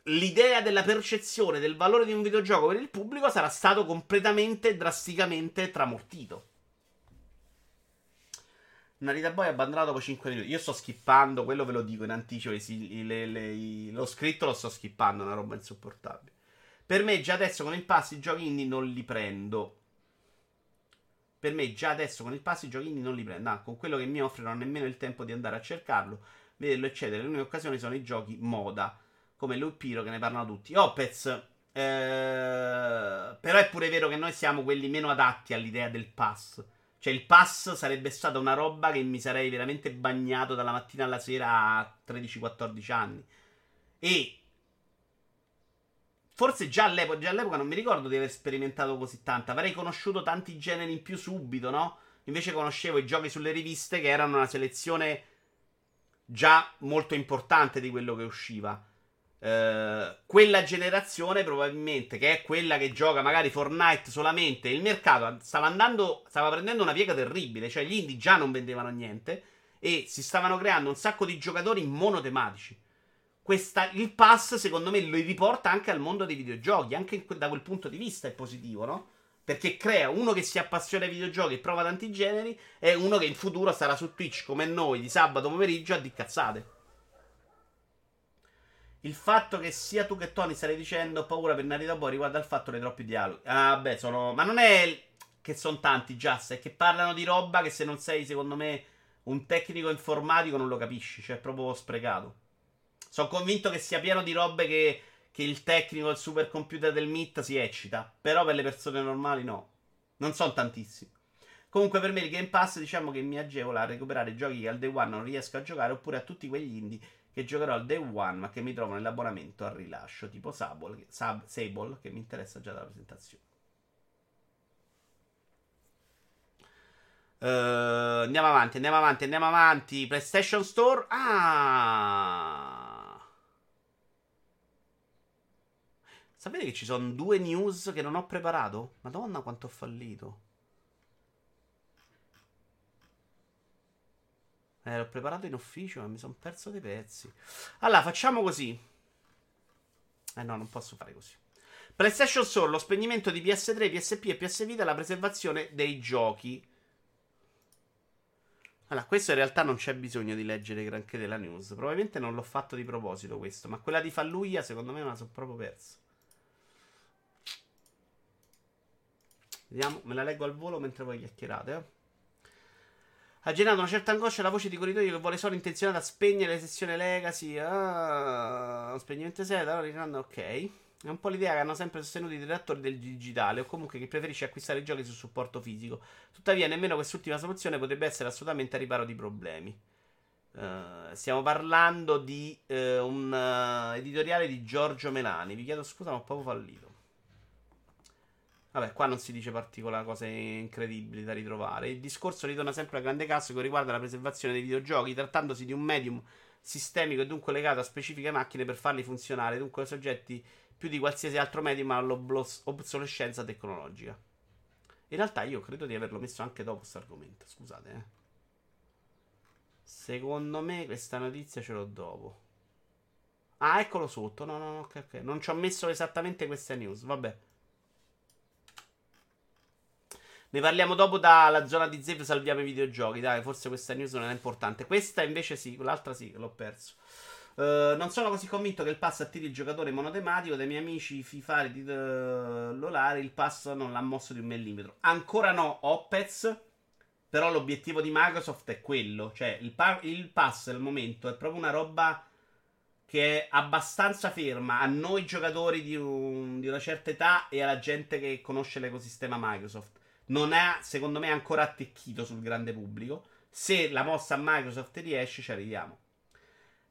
l'idea della percezione del valore di un videogioco per il pubblico sarà stato completamente, drasticamente tramortito. Narita Boy abbandonato dopo 5 minuti. Io sto skippando, quello ve lo dico in anticipo. I, le, le, i, l'ho scritto, lo sto skippando, è una roba insopportabile. Per me, già adesso con il pass i giochi indie non li prendo. Per me, già adesso con il pass i giochi indie non li prendo. Ah, con quello che mi offre non ho nemmeno il tempo di andare a cercarlo, vederlo, eccetera. Le uniche occasioni sono i giochi moda come Lupiro che ne parlano tutti. Opez, eh, però è pure vero che noi siamo quelli meno adatti all'idea del pass. Cioè il pass sarebbe stata una roba che mi sarei veramente bagnato dalla mattina alla sera a 13-14 anni. E forse già all'epoca, già all'epoca non mi ricordo di aver sperimentato così tanto. Avrei conosciuto tanti generi in più subito, no? Invece conoscevo i giochi sulle riviste che erano una selezione già molto importante di quello che usciva. Uh, quella generazione probabilmente che è quella che gioca magari Fortnite solamente il mercato stava andando stava prendendo una piega terribile cioè gli indie già non vendevano niente e si stavano creando un sacco di giocatori monotematici Questa, il pass secondo me lo riporta anche al mondo dei videogiochi anche da quel punto di vista è positivo no? Perché crea uno che si appassiona ai videogiochi e prova tanti generi e uno che in futuro sarà su Twitch come noi di sabato pomeriggio a di cazzate. Il fatto che sia tu che Tony stai dicendo ho paura per Nari dopo riguarda il fatto dei troppi dialoghi. Ah, beh, sono. Ma non è che sono tanti, Just, è che parlano di roba che se non sei, secondo me, un tecnico informatico non lo capisci. Cioè, è proprio sprecato. Sono convinto che sia pieno di robe che che il tecnico, il supercomputer del MIT si eccita. Però per le persone normali no. Non sono tantissimi. Comunque per me il Game Pass diciamo che mi agevola a recuperare giochi che al day one non riesco a giocare oppure a tutti quegli indie che giocherò al day one ma che mi trovano nell'abbonamento al rilascio tipo Sable, Sab, Sable che mi interessa già dalla presentazione. Uh, andiamo avanti, andiamo avanti, andiamo avanti. PlayStation Store. Ah! Sapete che ci sono due news che non ho preparato? Madonna quanto ho fallito. Eh, l'ho preparato in ufficio e mi sono perso dei pezzi. Allora, facciamo così. Eh no, non posso fare così. PlayStation Store, lo spegnimento di PS3, PSP e PS Vita la preservazione dei giochi. Allora, questo in realtà non c'è bisogno di leggere granché della news. Probabilmente non l'ho fatto di proposito questo, ma quella di Falluia secondo me me la sono proprio persa. Vediamo, me la leggo al volo mentre voi chiacchierate. Eh. Ha generato una certa angoscia la voce di corridoio che vuole solo intenzionata a spegnere le sessioni Legacy. Ah, spegnimento sera, ok. È un po' l'idea che hanno sempre sostenuto i direttori del digitale o comunque chi preferisce acquistare i giochi su supporto fisico. Tuttavia, nemmeno quest'ultima soluzione potrebbe essere assolutamente a riparo di problemi. Uh, stiamo parlando di uh, un uh, editoriale di Giorgio Melani. Vi chiedo scusa, ma ho proprio fallito. Vabbè, qua non si dice particolari cose incredibili da ritrovare. Il discorso ritorna sempre al grande caso che riguarda la preservazione dei videogiochi, trattandosi di un medium sistemico e dunque legato a specifiche macchine per farli funzionare, dunque soggetti più di qualsiasi altro medium all'obsolescenza tecnologica. In realtà io credo di averlo messo anche dopo questo argomento, scusate. Eh. Secondo me questa notizia ce l'ho dopo. Ah, eccolo sotto. No, no, no, ok, ok. Non ci ho messo esattamente queste news, vabbè. Ne parliamo dopo dalla zona di Zave, salviamo i videogiochi. Dai, forse questa news non è importante. Questa invece sì, l'altra sì, l'ho perso. Uh, non sono così convinto che il pass attiri il giocatore monotematico. Dai miei amici fifari di uh, Lolare, il pass non l'ha mosso di un millimetro. Ancora no, Opez. Però l'obiettivo di Microsoft è quello. Cioè, il, pa- il pass al momento è proprio una roba che è abbastanza ferma a noi giocatori di, un, di una certa età e alla gente che conosce l'ecosistema Microsoft non ha, secondo me, ancora attecchito sul grande pubblico. Se la mossa a Microsoft riesce, ci arriviamo.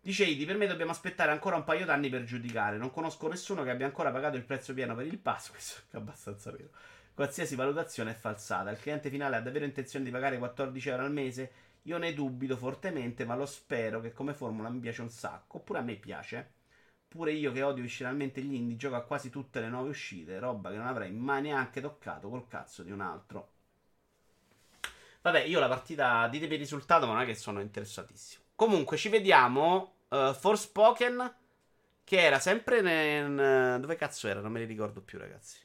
Dice Idi, per me dobbiamo aspettare ancora un paio d'anni per giudicare. Non conosco nessuno che abbia ancora pagato il prezzo pieno per il pass. Questo è abbastanza vero. Qualsiasi valutazione è falsata. Il cliente finale ha davvero intenzione di pagare 14 euro al mese? Io ne dubito fortemente, ma lo spero che come formula mi piace un sacco. Oppure a me piace. Pure io che odio visceralmente gli indie gioco a quasi tutte le nuove uscite, roba che non avrei mai neanche toccato col cazzo di un altro. Vabbè, io la partita, ditemi il risultato, ma non è che sono interessatissimo. Comunque, ci vediamo. Uh, Forspoken, che era sempre nel... Dove cazzo era? Non me li ricordo più, ragazzi.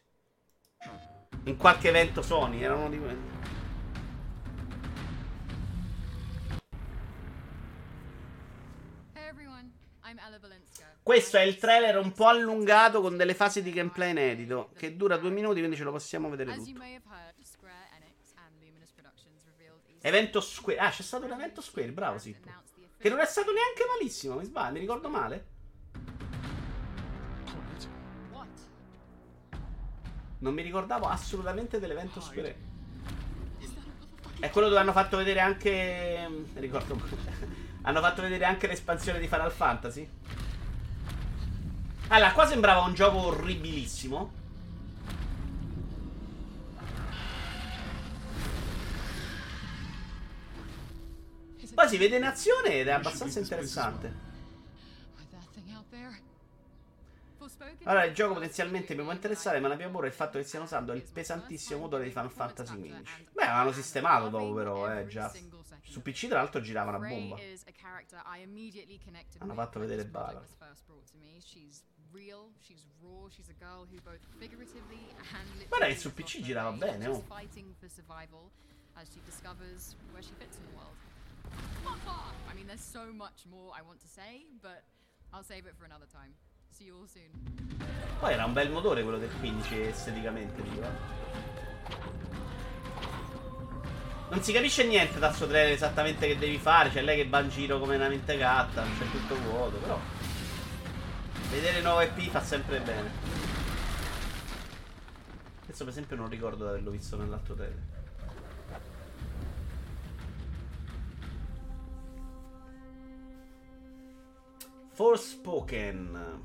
In qualche evento Sony, era uno di quelli. Questo è il trailer un po' allungato con delle fasi di gameplay inedito. Che dura due minuti, quindi ce lo possiamo vedere tutto. Evento Square. Ah, c'è stato un evento Square, bravo sì. Che non è stato neanche malissimo, mi sbaglio, mi ricordo male. Non mi ricordavo assolutamente dell'evento Square. È quello dove hanno fatto vedere anche. Mi ricordo. hanno fatto vedere anche l'espansione di Final Fantasy. Allora, qua sembrava un gioco orribilissimo. Poi si vede in azione ed è abbastanza interessante. Allora, il gioco potenzialmente mi può interessare, ma la mia paura è il fatto che stiano usando il pesantissimo motore di Final Fantasy XV. Beh, avevano sistemato dopo, però, eh, già. Su PC, tra l'altro, giravano a bomba. Hanno fatto vedere Bala. Guarda che su PC girava bene, oh. As she discovers where she fits in the world. I mean, there's so much more I want to say, but I'll save it for another time. See you all soon. Poi era un bel motore quello del 15 esteticamente, dico, eh. Non si capisce niente dal suo trailer esattamente che devi fare. C'è lei che va in giro come una mente gatta. C'è tutto vuoto. Però. Vedere nuove EP fa sempre bene. Questo, per esempio, non ricordo di averlo visto nell'altro trailer. Forspoken.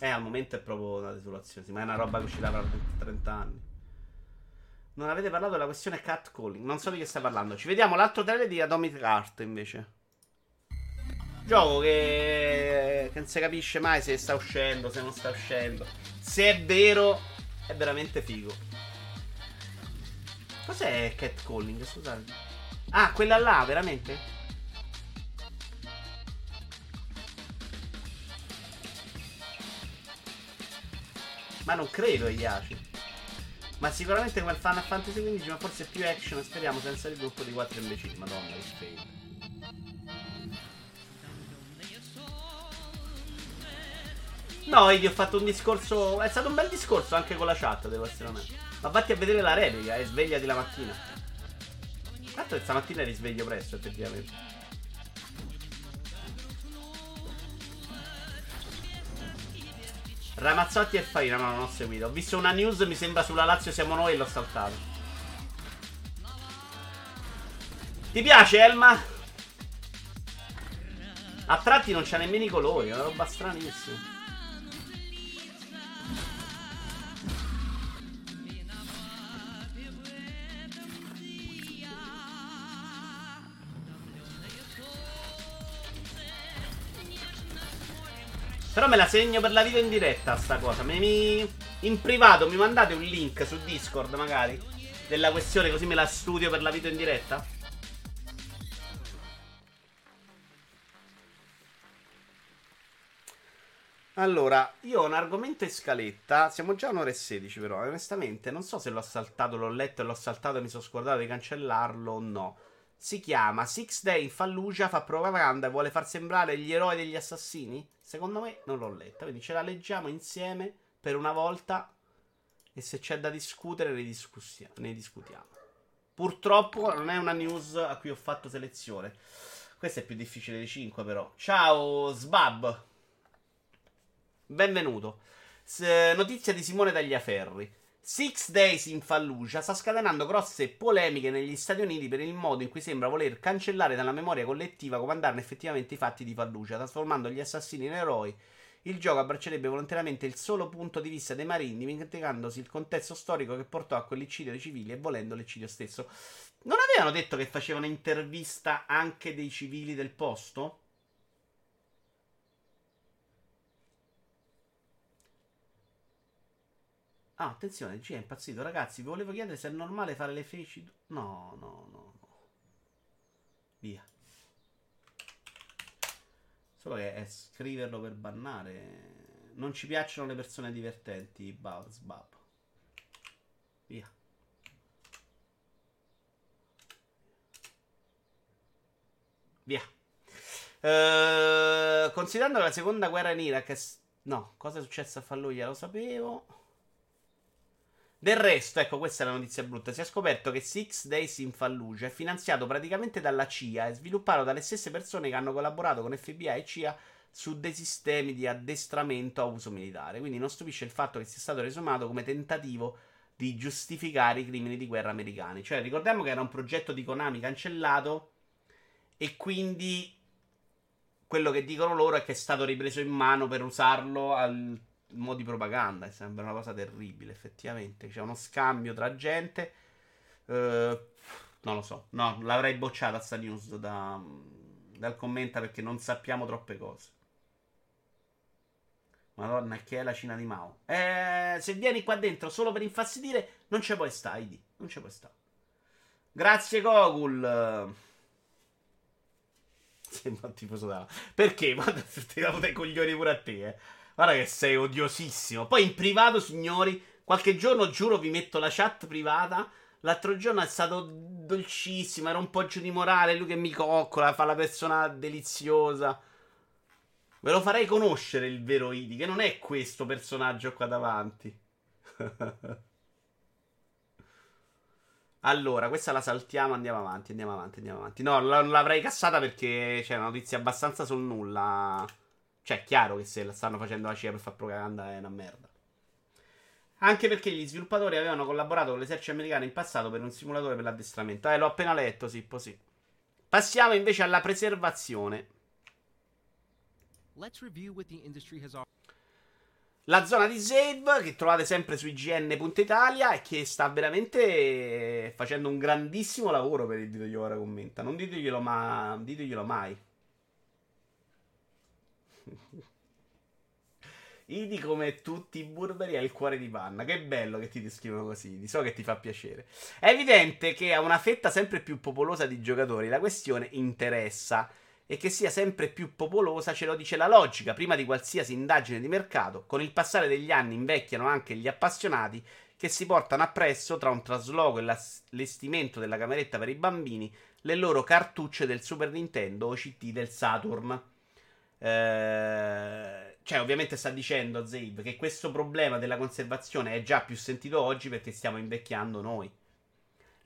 Eh, al momento è proprio una desolazione. Ma è una roba che uscirà tra 30 anni. Non avete parlato della questione catcalling. Non so di che stai parlando. Ci vediamo l'altro trailer di Atomic Heart invece. Gioco che... che non si capisce mai se sta uscendo, se non sta uscendo. Se è vero, è veramente figo. Cos'è catcalling? Scusate. Ah, quella là, veramente? Ma non credo, Iaci. Ma sicuramente il Final Fantasy XV, ma forse più action, speriamo, senza il gruppo di 4 imbecilli. Madonna, che fail. No, Idi, ho fatto un discorso. È stato un bel discorso anche con la chat, devo essere onesto. Ma vatti a vedere la replica e svegliati la mattina. Tanto stamattina eri sveglio presto, effettivamente. Ramazzotti e Farina, no, non ho seguito. Ho visto una news, mi sembra sulla Lazio siamo noi e l'ho saltato. Ti piace Elma? A tratti non c'ha nemmeno i colori, è una roba stranissima. Però me la segno per la video in diretta sta cosa. Mi, in privato mi mandate un link su Discord magari della questione così me la studio per la video in diretta? Allora, io ho un argomento in scaletta. Siamo già a un'ora e 16, però. Onestamente, non so se l'ho saltato, l'ho letto e l'ho saltato e mi sono scordato di cancellarlo o no. Si chiama Six Day in Fallujah, fa propaganda e vuole far sembrare gli eroi degli assassini? Secondo me non l'ho letta, quindi ce la leggiamo insieme per una volta e se c'è da discutere ne, ne discutiamo. Purtroppo non è una news a cui ho fatto selezione. Questa è più difficile di 5 però. Ciao Sbab. Benvenuto. S- notizia di Simone Tagliaferri. Six Days in Fallujah sta scatenando grosse polemiche negli Stati Uniti per il modo in cui sembra voler cancellare dalla memoria collettiva comandarne effettivamente i fatti di Fallujah, trasformando gli assassini in eroi. Il gioco abbraccerebbe volontariamente il solo punto di vista dei marini, dimenticandosi il contesto storico che portò a quell'eccidio dei civili e volendo l'eccidio stesso. Non avevano detto che facevano intervista anche dei civili del posto? Ah, attenzione, G è impazzito. Ragazzi, vi volevo chiedere se è normale fare le feci. No, no, no, no. Via. Solo che è scriverlo per bannare. Non ci piacciono le persone divertenti, Bab. Via. Via. Uh, considerando la seconda guerra in Iraq. È... No, cosa è successo a Fallujah? Lo sapevo. Del resto, ecco, questa è la notizia brutta. Si è scoperto che Six Days in Fallujah è finanziato praticamente dalla CIA e sviluppato dalle stesse persone che hanno collaborato con FBI e CIA su dei sistemi di addestramento a uso militare. Quindi non stupisce il fatto che sia stato resumato come tentativo di giustificare i crimini di guerra americani. Cioè, ricordiamo che era un progetto di Konami cancellato e quindi quello che dicono loro è che è stato ripreso in mano per usarlo al mo' di propaganda. Sembra una cosa terribile, effettivamente. C'è uno scambio tra gente. Uh, non lo so. No, l'avrei bocciata sta news da, dal commento perché non sappiamo troppe cose. Madonna, che è la Cina di Mao. Eh, se vieni qua dentro solo per infastidire, non ci puoi stare, Idi. Non ci puoi stare. Grazie, Gogul. Sembra un tifoso da. Perché? Ma ti davo dei coglioni pure a te, eh. Guarda che sei odiosissimo. Poi in privato, signori, qualche giorno giuro vi metto la chat privata. L'altro giorno è stato dolcissimo, era un po' giù di morale, lui che mi coccola, fa la persona deliziosa. Ve lo farei conoscere il vero Idi, che non è questo personaggio qua davanti. allora, questa la saltiamo, andiamo avanti, andiamo avanti, andiamo avanti. No, non l'avrei cassata perché c'è una notizia abbastanza sul nulla. Cioè, è chiaro che se la stanno facendo la CIA per fare propaganda è una merda. Anche perché gli sviluppatori avevano collaborato con l'esercito americano in passato per un simulatore per l'addestramento. Eh, l'ho appena letto, sì, così. Passiamo invece alla preservazione. La zona di save che trovate sempre su ign.italia e che sta veramente facendo un grandissimo lavoro per il video che ora commenta. Non diteglielo, ma... diteglielo mai. Idi come tutti i burberi ha il cuore di panna. Che bello che ti descrivono così. So che ti fa piacere. È evidente che a una fetta sempre più popolosa di giocatori la questione interessa. E che sia sempre più popolosa ce lo dice la logica, prima di qualsiasi indagine di mercato. Con il passare degli anni invecchiano anche gli appassionati che si portano appresso, tra un trasloco e l'allestimento della cameretta per i bambini, le loro cartucce del Super Nintendo o CT del Saturn. Eh, cioè, ovviamente sta dicendo Zabe che questo problema della conservazione è già più sentito oggi perché stiamo invecchiando noi.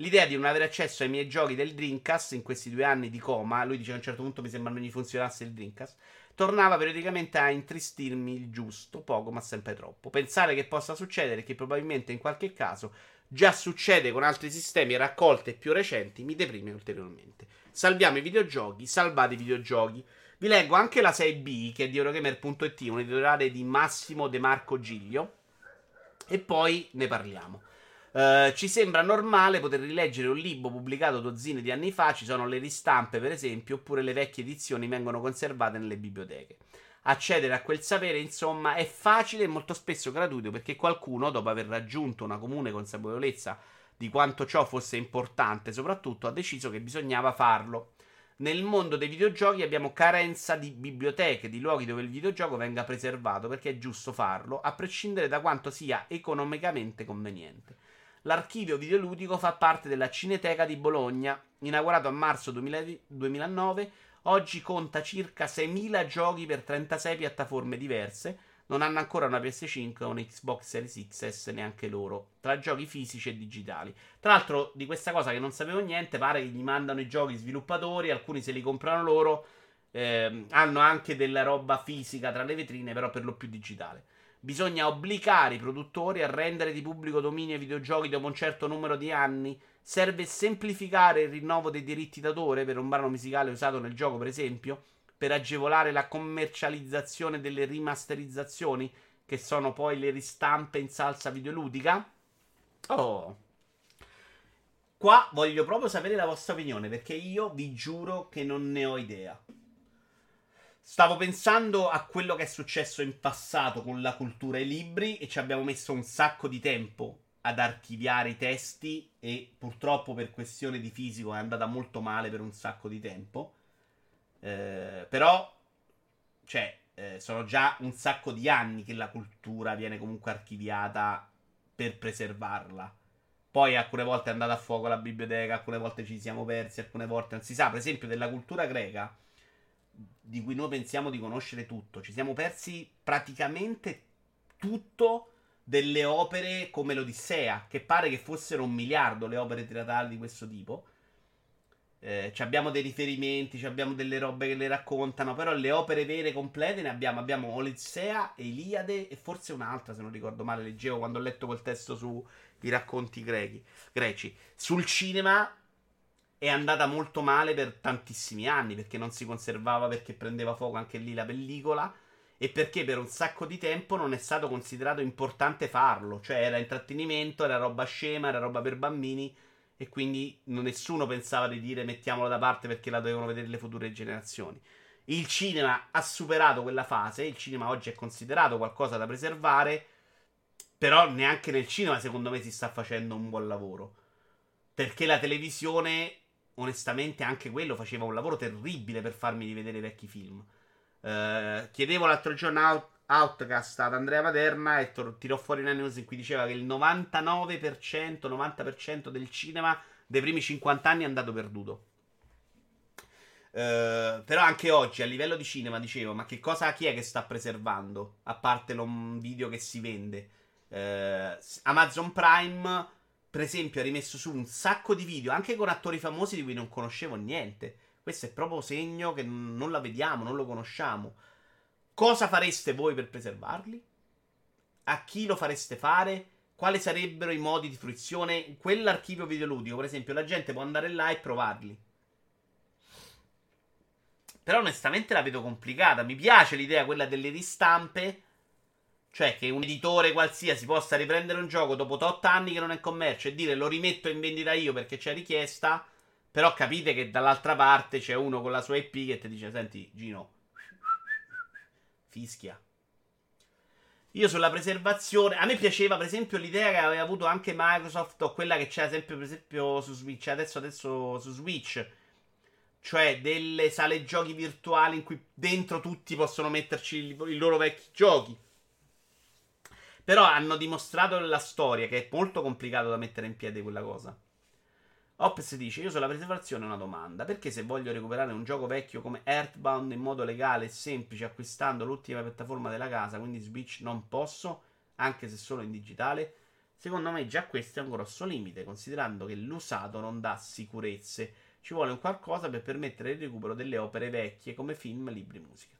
L'idea di non avere accesso ai miei giochi del Dreamcast in questi due anni di coma, lui dice che a un certo punto mi sembra non gli funzionasse il Dreamcast, tornava periodicamente a intristirmi il giusto, poco ma sempre troppo. Pensare che possa succedere, che probabilmente in qualche caso già succede con altri sistemi raccolte più recenti, mi deprime ulteriormente. Salviamo i videogiochi, salvate i videogiochi. Vi leggo anche la 6B, che è di Eurogamer.it, un editoriale di Massimo De Marco Giglio. E poi ne parliamo. Uh, ci sembra normale poter rileggere un libro pubblicato dozzine di anni fa, ci sono le ristampe per esempio, oppure le vecchie edizioni vengono conservate nelle biblioteche. Accedere a quel sapere, insomma, è facile e molto spesso gratuito perché qualcuno, dopo aver raggiunto una comune consapevolezza di quanto ciò fosse importante, soprattutto, ha deciso che bisognava farlo. Nel mondo dei videogiochi abbiamo carenza di biblioteche, di luoghi dove il videogioco venga preservato, perché è giusto farlo, a prescindere da quanto sia economicamente conveniente. L'archivio videoludico fa parte della Cineteca di Bologna, inaugurato a marzo 2009, oggi conta circa 6.000 giochi per 36 piattaforme diverse, non hanno ancora una PS5 o un Xbox Series X neanche loro, tra giochi fisici e digitali. Tra l'altro, di questa cosa che non sapevo niente, pare che gli mandano i giochi sviluppatori, alcuni se li comprano loro, eh, hanno anche della roba fisica tra le vetrine, però per lo più digitale. Bisogna obbligare i produttori a rendere di pubblico dominio i videogiochi dopo un certo numero di anni. Serve semplificare il rinnovo dei diritti d'autore per un brano musicale usato nel gioco, per esempio per agevolare la commercializzazione delle rimasterizzazioni, che sono poi le ristampe in salsa videoludica? Oh. Qua voglio proprio sapere la vostra opinione, perché io vi giuro che non ne ho idea. Stavo pensando a quello che è successo in passato con la cultura e i libri e ci abbiamo messo un sacco di tempo ad archiviare i testi e purtroppo per questione di fisico è andata molto male per un sacco di tempo. Eh, però, cioè, eh, sono già un sacco di anni che la cultura viene comunque archiviata per preservarla. Poi alcune volte è andata a fuoco la biblioteca, alcune volte ci siamo persi, alcune volte non si sa. Per esempio, della cultura greca, di cui noi pensiamo di conoscere tutto, ci siamo persi praticamente tutto delle opere come l'Odissea, che pare che fossero un miliardo le opere teatrali di questo tipo. Eh, abbiamo dei riferimenti, abbiamo delle robe che le raccontano, però le opere vere complete ne abbiamo. Abbiamo Olissea, Eliade e forse un'altra, se non ricordo male, leggevo quando ho letto quel testo sui racconti grechi, greci. Sul cinema è andata molto male per tantissimi anni, perché non si conservava, perché prendeva fuoco anche lì la pellicola e perché per un sacco di tempo non è stato considerato importante farlo, cioè era intrattenimento, era roba scema, era roba per bambini e quindi nessuno pensava di dire mettiamola da parte perché la dovevano vedere le future generazioni. Il cinema ha superato quella fase, il cinema oggi è considerato qualcosa da preservare, però neanche nel cinema secondo me si sta facendo un buon lavoro. Perché la televisione, onestamente, anche quello faceva un lavoro terribile per farmi rivedere i vecchi film. Uh, chiedevo l'altro giorno Outcast ad Andrea Materna e tor- tirò fuori una news in cui diceva che il 99%, 90% del cinema dei primi 50 anni è andato perduto. Uh, però anche oggi a livello di cinema dicevo, ma che cosa chi è che sta preservando? A parte un video che si vende. Uh, Amazon Prime, per esempio, ha rimesso su un sacco di video, anche con attori famosi di cui non conoscevo niente. Questo è proprio segno che non la vediamo, non lo conosciamo. Cosa fareste voi per preservarli? A chi lo fareste fare? Quali sarebbero i modi di fruizione? Quell'archivio videoludico, per esempio, la gente può andare là e provarli. Però onestamente la vedo complicata. Mi piace l'idea quella delle ristampe. Cioè che un editore qualsiasi possa riprendere un gioco dopo 8 anni che non è in commercio e dire lo rimetto in vendita io perché c'è richiesta. Però capite che dall'altra parte c'è uno con la sua IP che ti dice: Senti, Gino, fischia. Io sulla preservazione. A me piaceva, per esempio, l'idea che aveva avuto anche Microsoft, o quella che c'era sempre, per esempio, su Switch. Adesso, adesso su Switch. Cioè, delle sale giochi virtuali in cui dentro tutti possono metterci i loro vecchi giochi. Però hanno dimostrato nella storia che è molto complicato da mettere in piedi quella cosa. Ops dice: Io sulla preservazione ho una domanda. Perché se voglio recuperare un gioco vecchio come Earthbound in modo legale e semplice, acquistando l'ultima piattaforma della casa, quindi Switch, non posso, anche se solo in digitale? Secondo me già questo è un grosso limite, considerando che l'usato non dà sicurezze. Ci vuole un qualcosa per permettere il recupero delle opere vecchie come film, libri, musica.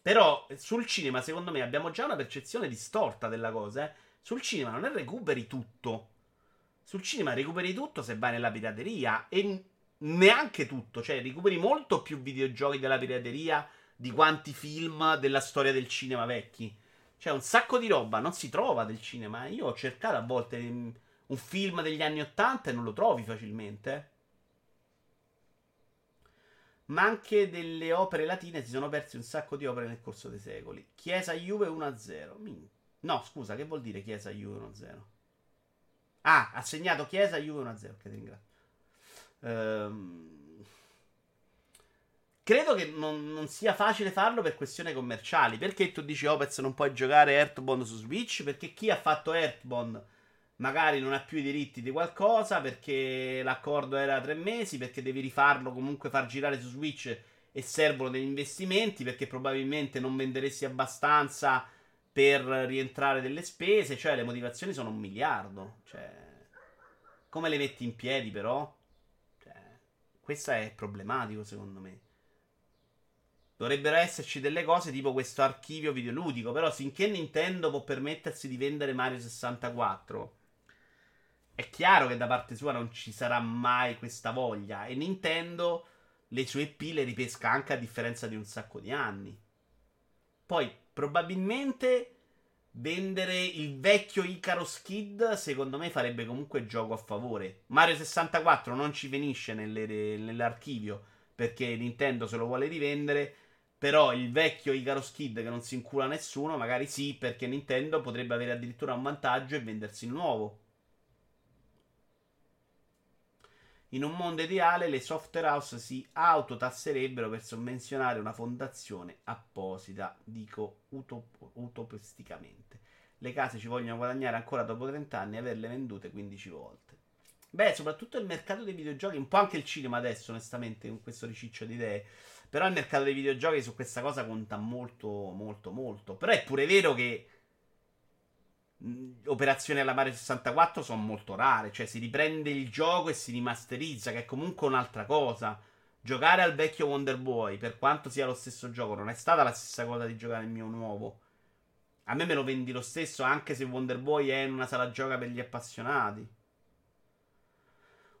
Però sul cinema, secondo me, abbiamo già una percezione distorta della cosa. Eh? Sul cinema non è recuperi tutto sul cinema recuperi tutto se vai nella pirateria e neanche tutto, cioè recuperi molto più videogiochi della pirateria di quanti film della storia del cinema vecchi. Cioè un sacco di roba non si trova del cinema. Io ho cercato a volte un film degli anni 80 e non lo trovi facilmente. Ma anche delle opere latine si sono perse un sacco di opere nel corso dei secoli. Chiesa Juve 1-0. No, scusa, che vuol dire Chiesa Juve 1-0? Ah, ha segnato Chiesa Juve 1-0. Che ringrazio. Ehm, credo che non, non, sia facile farlo per questioni commerciali. Perché tu dici Opez non puoi giocare Earthbound su Switch? Perché chi ha fatto Earthbound magari non ha più i diritti di qualcosa. Perché l'accordo era tre mesi. Perché devi rifarlo comunque far girare su Switch e servono degli investimenti. Perché probabilmente non venderesti abbastanza per rientrare delle spese, cioè le motivazioni sono un miliardo. Cioè, come le metti in piedi però? Cioè, questo è problematico secondo me. Dovrebbero esserci delle cose tipo questo archivio videoludico, però finché Nintendo può permettersi di vendere Mario 64, è chiaro che da parte sua non ci sarà mai questa voglia e Nintendo le sue IP le ripesca anche a differenza di un sacco di anni. Poi probabilmente vendere il vecchio Icarus Kid secondo me farebbe comunque gioco a favore. Mario 64 non ci finisce nelle, nell'archivio perché Nintendo se lo vuole rivendere. Però il vecchio Icarus Kid che non si incula nessuno, magari sì, perché Nintendo potrebbe avere addirittura un vantaggio e vendersi il nuovo. In un mondo ideale le software house si autotasserebbero per sovvenzionare una fondazione apposita, dico utop- utopisticamente. Le case ci vogliono guadagnare ancora dopo 30 anni e averle vendute 15 volte. Beh, soprattutto il mercato dei videogiochi, un po' anche il cinema adesso, onestamente, con questo riciccio di idee. Però il mercato dei videogiochi su questa cosa conta molto, molto, molto. Però è pure vero che operazioni alla Mario 64 sono molto rare. Cioè, si riprende il gioco e si rimasterizza, che è comunque un'altra cosa. Giocare al vecchio Wonder Boy, per quanto sia lo stesso gioco, non è stata la stessa cosa di giocare il mio nuovo. A me me lo vendi lo stesso, anche se Wonder Boy è in una sala gioca per gli appassionati.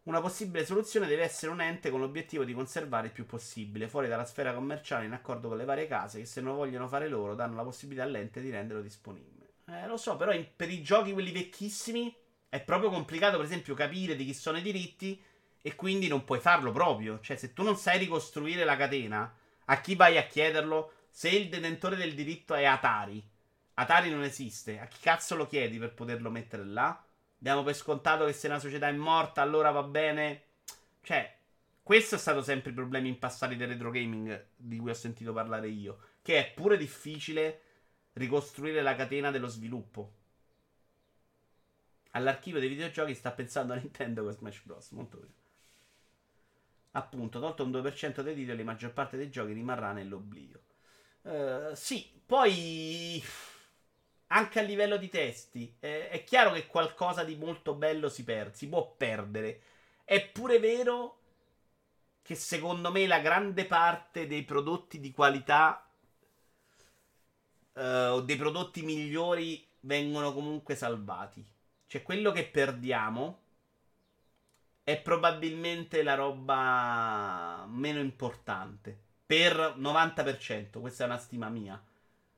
Una possibile soluzione deve essere un ente con l'obiettivo di conservare il più possibile, fuori dalla sfera commerciale, in accordo con le varie case che se non vogliono fare loro danno la possibilità all'ente di renderlo disponibile. Eh, lo so, però in, per i giochi quelli vecchissimi è proprio complicato, per esempio, capire di chi sono i diritti e quindi non puoi farlo proprio. Cioè, se tu non sai ricostruire la catena, a chi vai a chiederlo? Se il detentore del diritto è Atari, Atari non esiste, a chi cazzo lo chiedi per poterlo mettere là? Diamo per scontato che se una società è morta, allora va bene. Cioè, questo è stato sempre il problema in passato del retro gaming di cui ho sentito parlare io. che è pure difficile ricostruire la catena dello sviluppo. All'archivio dei videogiochi sta pensando a Nintendo con Smash Bros. Molto bene. Appunto, tolto un 2% dei titoli, la maggior parte dei giochi rimarrà nell'oblio. Uh, sì, poi anche a livello di testi eh, è chiaro che qualcosa di molto bello si, per- si può perdere. È pure vero che secondo me la grande parte dei prodotti di qualità o dei prodotti migliori vengono comunque salvati. Cioè, quello che perdiamo è probabilmente la roba meno importante. Per 90%, questa è una stima mia.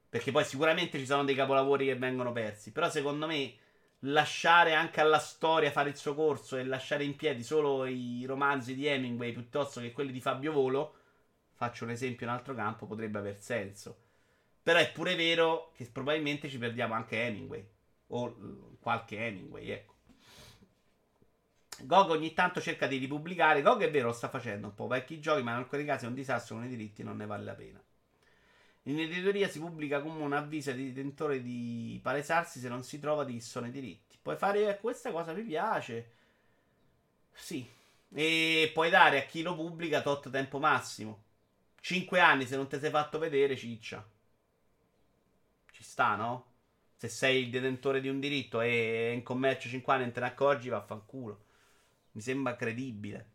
Perché poi sicuramente ci sono dei capolavori che vengono persi. Però secondo me lasciare anche alla storia fare il suo corso e lasciare in piedi solo i romanzi di Hemingway piuttosto che quelli di Fabio Volo, faccio un esempio in altro campo, potrebbe aver senso. Però è pure vero che probabilmente ci perdiamo anche Hemingway o qualche Hemingway, ecco. GOG ogni tanto cerca di ripubblicare. GOG è vero, lo sta facendo un po' vecchi giochi, ma in alcuni casi è un disastro con i diritti, non ne vale la pena. In editoria si pubblica come un avviso ai detentori di palesarsi se non si trova di chi sono i diritti. Puoi fare questa cosa, mi piace. Sì. E puoi dare a chi lo pubblica tot tempo massimo. 5 anni se non ti sei fatto vedere, ciccia. Sta, no? Se sei il detentore di un diritto e in commercio 5 anni non te ne accorgi, vaffanculo. Mi sembra credibile.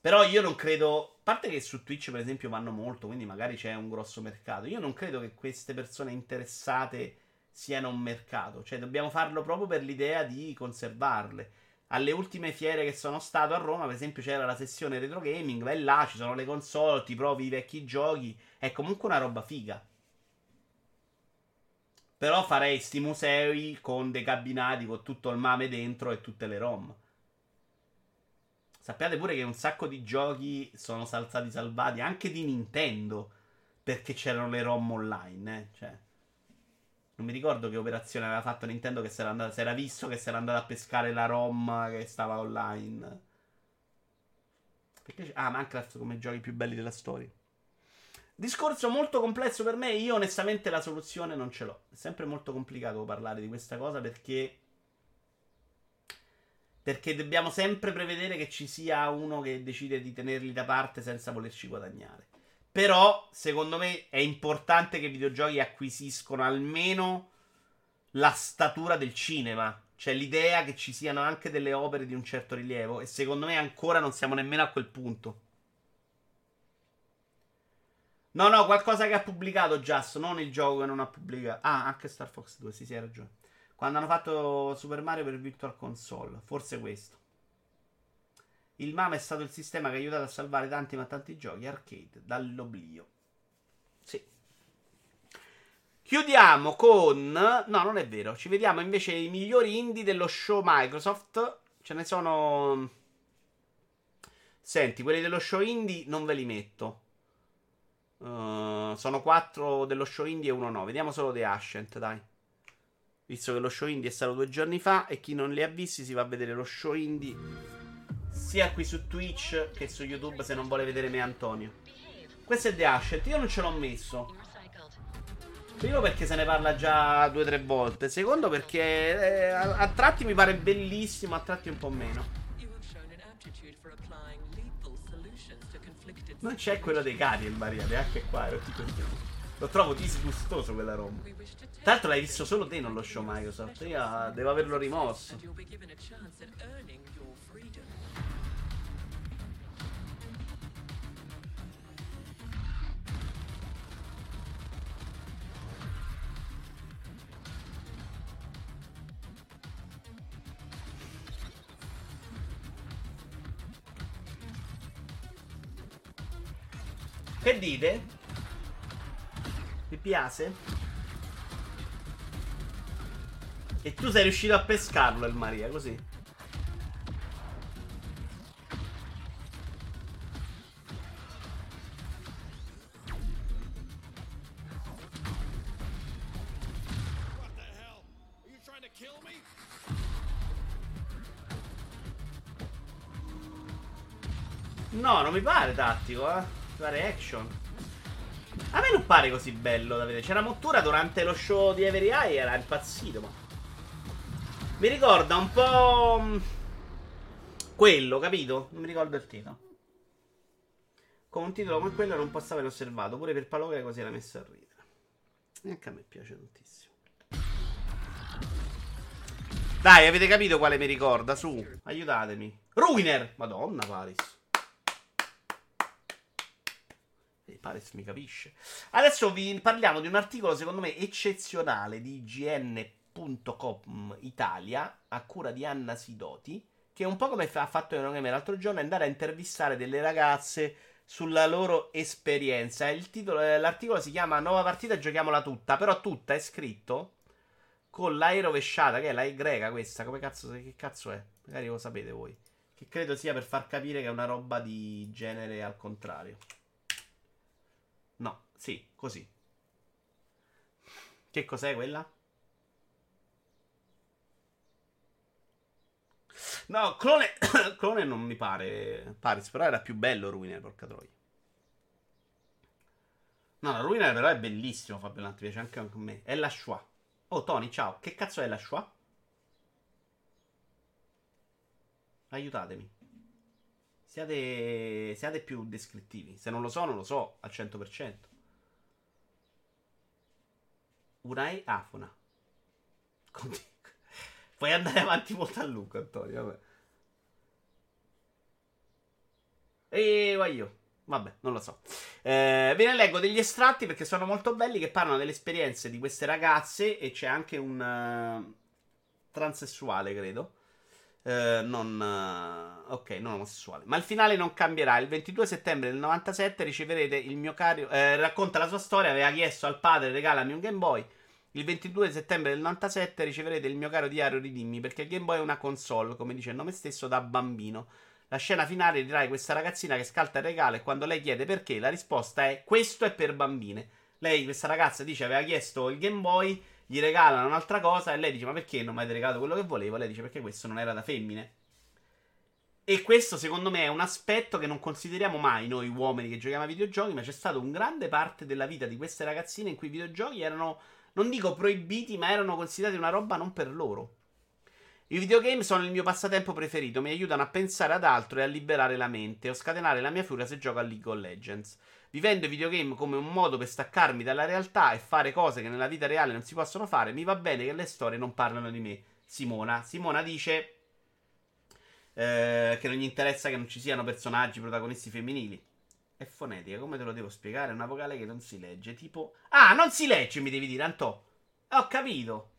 Però io non credo. A parte che su Twitch, per esempio, vanno molto, quindi magari c'è un grosso mercato. Io non credo che queste persone interessate siano un mercato. Cioè, dobbiamo farlo proprio per l'idea di conservarle. Alle ultime fiere che sono stato a Roma, per esempio, c'era la sessione retro gaming. Vai là, ci sono le console, ti provi i vecchi giochi. È comunque una roba figa. Però farei sti musei con dei cabinati con tutto il mame dentro e tutte le ROM. Sappiate pure che un sacco di giochi sono stati salvati anche di Nintendo perché c'erano le ROM online. Eh? Cioè, non mi ricordo che operazione aveva fatto Nintendo che si era, andata, si era visto che si era andato a pescare la ROM che stava online. Perché ah, Minecraft come giochi più belli della storia. Discorso molto complesso per me. Io onestamente la soluzione non ce l'ho. È sempre molto complicato parlare di questa cosa perché. Perché dobbiamo sempre prevedere che ci sia uno che decide di tenerli da parte senza volerci guadagnare. Però, secondo me, è importante che i videogiochi acquisiscono almeno la statura del cinema. Cioè l'idea che ci siano anche delle opere di un certo rilievo. E secondo me ancora non siamo nemmeno a quel punto. No, no, qualcosa che ha pubblicato Just, non il gioco che non ha pubblicato. Ah, anche Star Fox 2, sì, sì, hai ragione. Quando hanno fatto Super Mario per Virtual Console, forse questo. Il MAMA è stato il sistema che ha aiutato a salvare tanti ma tanti giochi arcade dall'oblio. Sì. Chiudiamo con... No, non è vero. Ci vediamo invece i migliori indie dello show Microsoft. Ce ne sono... Senti, quelli dello show indie non ve li metto. Uh, sono 4 dello show indie e 1 no. Vediamo solo The Ascent, dai. Visto che lo show indie è stato due giorni fa e chi non li ha visti si va a vedere lo show indie sia qui su Twitch che su YouTube se non vuole vedere me Antonio. Questo è The Ascent, io non ce l'ho messo. Primo perché se ne parla già due o tre volte. Secondo perché eh, a, a tratti mi pare bellissimo, a tratti un po' meno. Non c'è quello dei cani il Maria, neanche qua, ero tipo Lo trovo disgustoso quella roba. Tra l'altro l'hai visto solo te, non lo show Microsoft. Io devo averlo rimosso. Che dite? Vi piace? E tu sei riuscito a pescarlo il Maria, così. No, non mi pare tattico, eh. Fare action. A me non pare così bello da vedere. C'era Mottura durante lo show di Every Eye era impazzito, ma... Mi ricorda un po'... Mm, quello, capito? Non mi ricordo il titolo. Con un titolo come quello non posso aver osservato. Pure per Paloca così era messo a ridere. Neanche a me piace tantissimo. Dai, avete capito quale mi ricorda? Su, aiutatemi. Ruiner! Madonna, Paris. Pares mi capisce. Adesso vi parliamo di un articolo secondo me eccezionale di IGN.com Italia a cura di Anna Sidoti che un po' come ha fatto Eurogame l'altro giorno è andare a intervistare delle ragazze sulla loro esperienza. Titolo, eh, l'articolo si chiama Nuova partita, giochiamola tutta, però tutta è scritto con la che è la E greca questa, come cazzo, che cazzo è? Magari lo sapete voi. Che credo sia per far capire che è una roba di genere al contrario. Sì, così. Che cos'è quella? No, clone, clone non mi pare Paris, però era più bello Ruiner, porca troia. No, la Ruiner però è bellissimo, Fabio Lanti, piace anche a me. È la Schwa. Oh, Tony, ciao. Che cazzo è la Schwa? Aiutatemi. Siate, siate più descrittivi. Se non lo so, non lo so al 100%. Unai Afona. Puoi andare avanti molto a lungo, Antonio. Vabbè. E vai io. Vabbè, non lo so. Eh, ve ne leggo degli estratti perché sono molto belli che parlano delle esperienze di queste ragazze e c'è anche un uh, transessuale, credo eh, non, uh, ok, non omosessuale. Ma il finale non cambierà. Il 22 settembre del 97 riceverete il mio caro. Eh, racconta la sua storia. Aveva chiesto al padre: regalami un Game Boy. Il 22 settembre del 97 riceverete il mio caro diario Ridimmi. Perché il Game Boy è una console, come dice il nome stesso, da bambino. La scena finale dirai questa ragazzina che scalta il regalo e quando lei chiede perché, la risposta è: Questo è per bambine. Lei, questa ragazza, dice: Aveva chiesto il Game Boy gli regalano un'altra cosa e lei dice ma perché non mi avete regalato quello che volevo? Lei dice perché questo non era da femmine. E questo secondo me è un aspetto che non consideriamo mai noi uomini che giochiamo a videogiochi, ma c'è stata una grande parte della vita di queste ragazzine in cui i videogiochi erano, non dico proibiti, ma erano considerati una roba non per loro. I videogame sono il mio passatempo preferito, mi aiutano a pensare ad altro e a liberare la mente o scatenare la mia furia se gioco a League of Legends vivendo i videogame come un modo per staccarmi dalla realtà e fare cose che nella vita reale non si possono fare, mi va bene che le storie non parlano di me. Simona. Simona dice eh, che non gli interessa che non ci siano personaggi protagonisti femminili. È fonetica, come te lo devo spiegare? È una vocale che non si legge, tipo... Ah, non si legge, mi devi dire, Antò. Ho capito.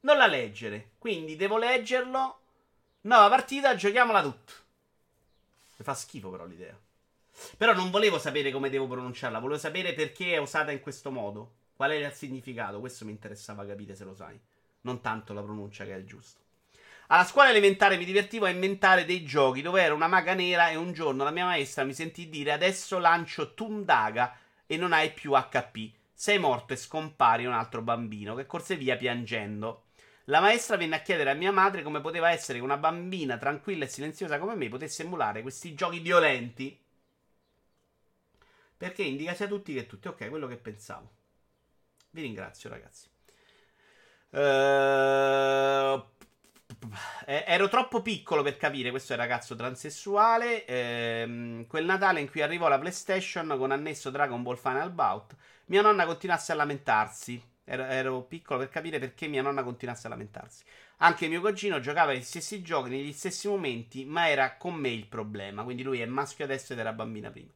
Non la leggere. Quindi devo leggerlo. Nuova partita, giochiamola tutta. Mi fa schifo però l'idea. Però non volevo sapere come devo pronunciarla, volevo sapere perché è usata in questo modo. Qual era il significato? Questo mi interessava capire se lo sai. Non tanto la pronuncia che è giusto. Alla scuola elementare mi divertivo a inventare dei giochi dove era una maga nera e un giorno la mia maestra mi sentì dire adesso lancio Tundaga e non hai più HP. Sei morto e scompari un altro bambino che corse via piangendo. La maestra venne a chiedere a mia madre come poteva essere che una bambina tranquilla e silenziosa come me potesse emulare questi giochi violenti. Perché indica sia tutti che tutti. Ok, quello che pensavo. Vi ringrazio, ragazzi. Uh, ero troppo piccolo per capire questo è il ragazzo transessuale. Eh, quel Natale in cui arrivò la PlayStation con annesso Dragon Ball Final Bout, mia nonna continuasse a lamentarsi. Ero, ero, piccolo per capire perché mia nonna continuasse a lamentarsi. Anche mio cugino giocava gli stessi giochi negli stessi momenti, ma era con me il problema. Quindi lui è maschio adesso ed era bambina prima.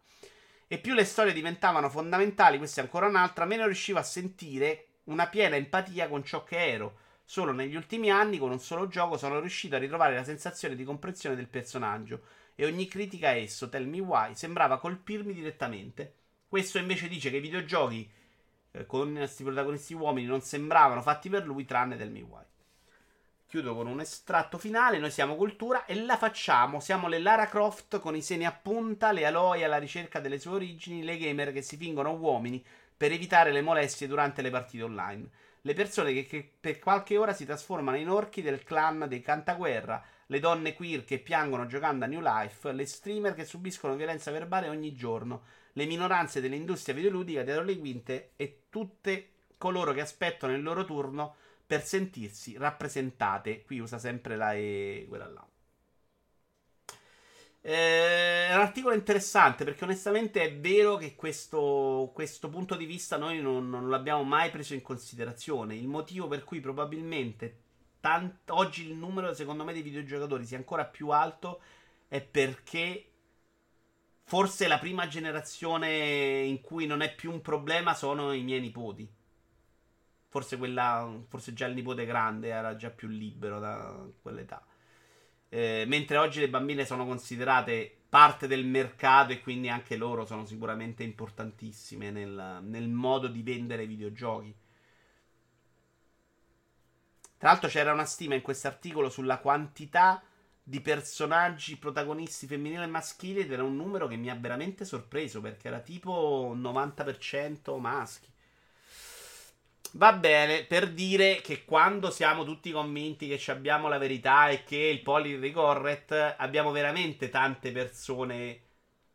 E più le storie diventavano fondamentali, questa è ancora un'altra, meno riuscivo a sentire una piena empatia con ciò che ero. Solo negli ultimi anni, con un solo gioco, sono riuscito a ritrovare la sensazione di comprensione del personaggio. E ogni critica a esso, Tell Me Why, sembrava colpirmi direttamente. Questo invece dice che i videogiochi eh, con questi protagonisti uomini non sembravano fatti per lui, tranne Tell Me Why. Chiudo con un estratto finale. Noi siamo cultura e la facciamo. Siamo le Lara Croft con i seni a punta, le Aloy alla ricerca delle sue origini, le gamer che si fingono uomini per evitare le molestie durante le partite online. Le persone che, che per qualche ora si trasformano in orchi del clan dei Cantaguerra, le donne queer che piangono giocando a New Life, le streamer che subiscono violenza verbale ogni giorno, le minoranze dell'industria videoludica dietro le quinte e tutte coloro che aspettano il loro turno per sentirsi rappresentate. Qui usa sempre la E, quella là. Eh, è un articolo interessante perché onestamente è vero che questo, questo punto di vista noi non, non, l'abbiamo mai preso in considerazione. Il motivo per cui probabilmente tant- oggi il numero, secondo me, dei videogiocatori sia ancora più alto è perché forse la prima generazione in cui non è più un problema sono i miei nipoti. Forse quella, forse già il nipote grande era già più libero da quell'età. Eh, mentre oggi le bambine sono considerate parte del mercato e quindi anche loro sono sicuramente importantissime nel, nel modo di vendere videogiochi. Tra l'altro c'era una stima in questo articolo sulla quantità di personaggi protagonisti femminili e maschili ed era un numero che mi ha veramente sorpreso perché era tipo 90% maschi. Va bene, per dire che quando siamo tutti convinti che abbiamo la verità e che il politically correct, abbiamo veramente tante persone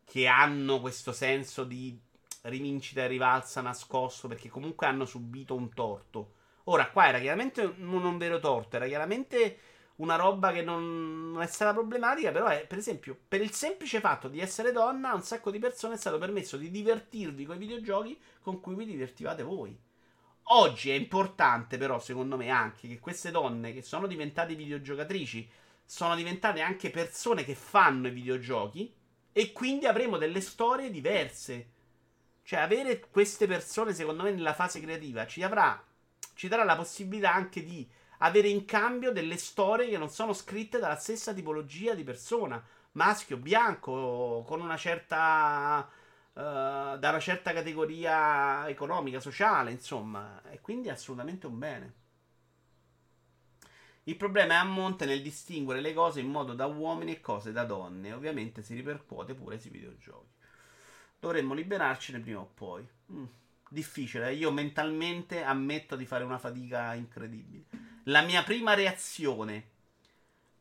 che hanno questo senso di rivincita e rivalsa nascosto perché comunque hanno subito un torto. Ora, qua era chiaramente non un vero torto, era chiaramente una roba che non, non è stata problematica, però è, per esempio, per il semplice fatto di essere donna, a un sacco di persone è stato permesso di divertirvi con i videogiochi con cui vi divertivate voi. Oggi è importante, però, secondo me, anche che queste donne che sono diventate videogiocatrici sono diventate anche persone che fanno i videogiochi e quindi avremo delle storie diverse. Cioè, avere queste persone, secondo me, nella fase creativa ci, avrà, ci darà la possibilità anche di avere in cambio delle storie che non sono scritte dalla stessa tipologia di persona, maschio, bianco, con una certa da una certa categoria economica, sociale, insomma, e quindi è assolutamente un bene. Il problema è a monte nel distinguere le cose in modo da uomini e cose da donne, ovviamente si ripercuote pure sui videogiochi. Dovremmo liberarcene prima o poi. Mm, difficile, eh. io mentalmente ammetto di fare una fatica incredibile. La mia prima reazione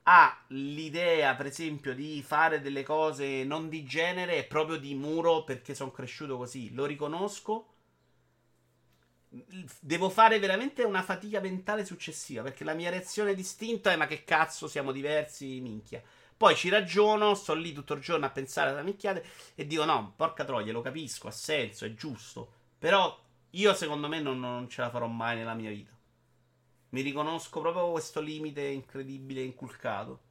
ha l'idea, per esempio, di fare delle cose non di genere, è proprio di muro perché sono cresciuto così. Lo riconosco. Devo fare veramente una fatica mentale successiva perché la mia reazione distinta è: ma che cazzo, siamo diversi, minchia. Poi ci ragiono, sto lì tutto il giorno a pensare alla minchiate e dico: no, porca troia, lo capisco, ha senso, è giusto. Però io, secondo me, non, non ce la farò mai nella mia vita. Mi riconosco proprio questo limite incredibile inculcato.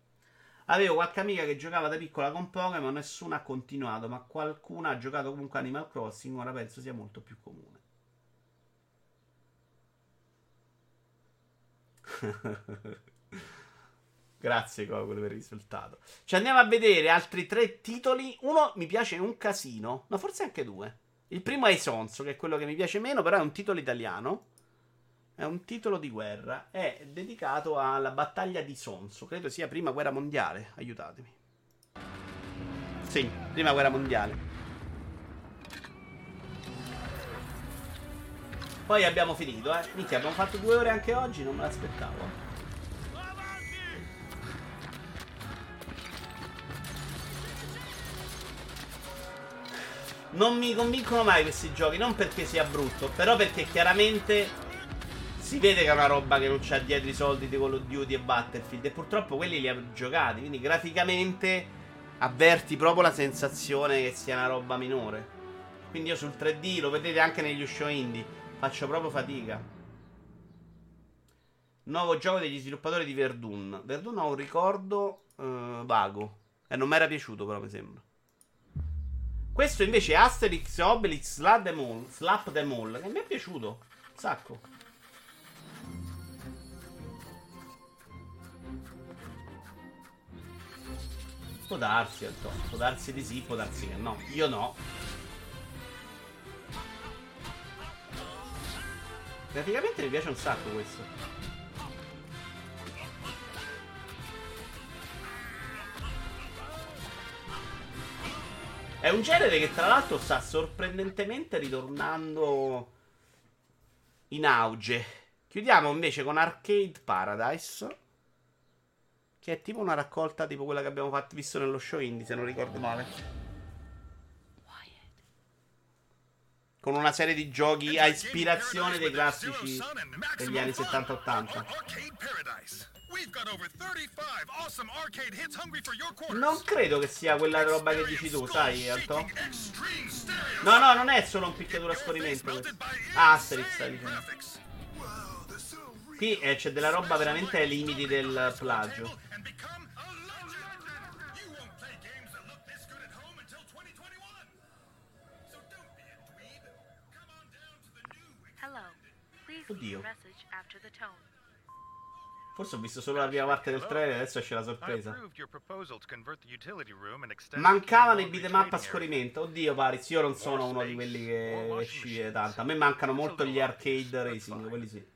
Avevo qualche amica che giocava da piccola con Pokémon, nessuno ha continuato, ma qualcuno ha giocato comunque Animal Crossing, ora penso sia molto più comune. Grazie Gogol per il risultato. Ci andiamo a vedere altri tre titoli. Uno mi piace un casino, no, forse anche due. Il primo è Isonzo, che è quello che mi piace meno, però è un titolo italiano. È un titolo di guerra. È dedicato alla battaglia di Sonso. Credo sia prima guerra mondiale. Aiutatemi. Sì, prima guerra mondiale. Poi abbiamo finito, eh. Minchia, abbiamo fatto due ore anche oggi, non me l'aspettavo. Non mi convincono mai questi giochi, non perché sia brutto, però perché chiaramente si vede che è una roba che non c'ha dietro i soldi di Call of Duty e Battlefield. E purtroppo quelli li ha giocati. Quindi graficamente avverti proprio la sensazione che sia una roba minore. Quindi io sul 3D, lo vedete anche negli show indie, faccio proprio fatica. Nuovo gioco degli sviluppatori di Verdun. Verdun ha un ricordo uh, vago. E non mi era piaciuto, però mi sembra. Questo invece è Asterix Obelix Slap the Mall, Slap the Mall, che mi è piaciuto. Un sacco. Può darsi. Può darsi di sì, può darsi che no. Io no. Praticamente mi piace un sacco questo. È un genere che tra l'altro sta sorprendentemente ritornando in auge. Chiudiamo invece con Arcade Paradise. Che è tipo una raccolta tipo quella che abbiamo fatto, visto nello show indie, se non ricordo male. con una serie di giochi a ispirazione dei classici degli anni 70-80. Non credo che sia quella roba che dici tu, sai, Anto? No, no, non è solo un picchiatura a scorrimento. Ah, Asterix, stai dicendo. Qui eh, c'è della roba veramente ai limiti del plagio. Oddio. Forse ho visto solo la prima parte del trailer, adesso esce la sorpresa. Mancavano i beat'em a scorrimento. Oddio, Paris, io non sono uno di quelli che sceglie tanto. A me mancano molto gli arcade racing, quelli sì.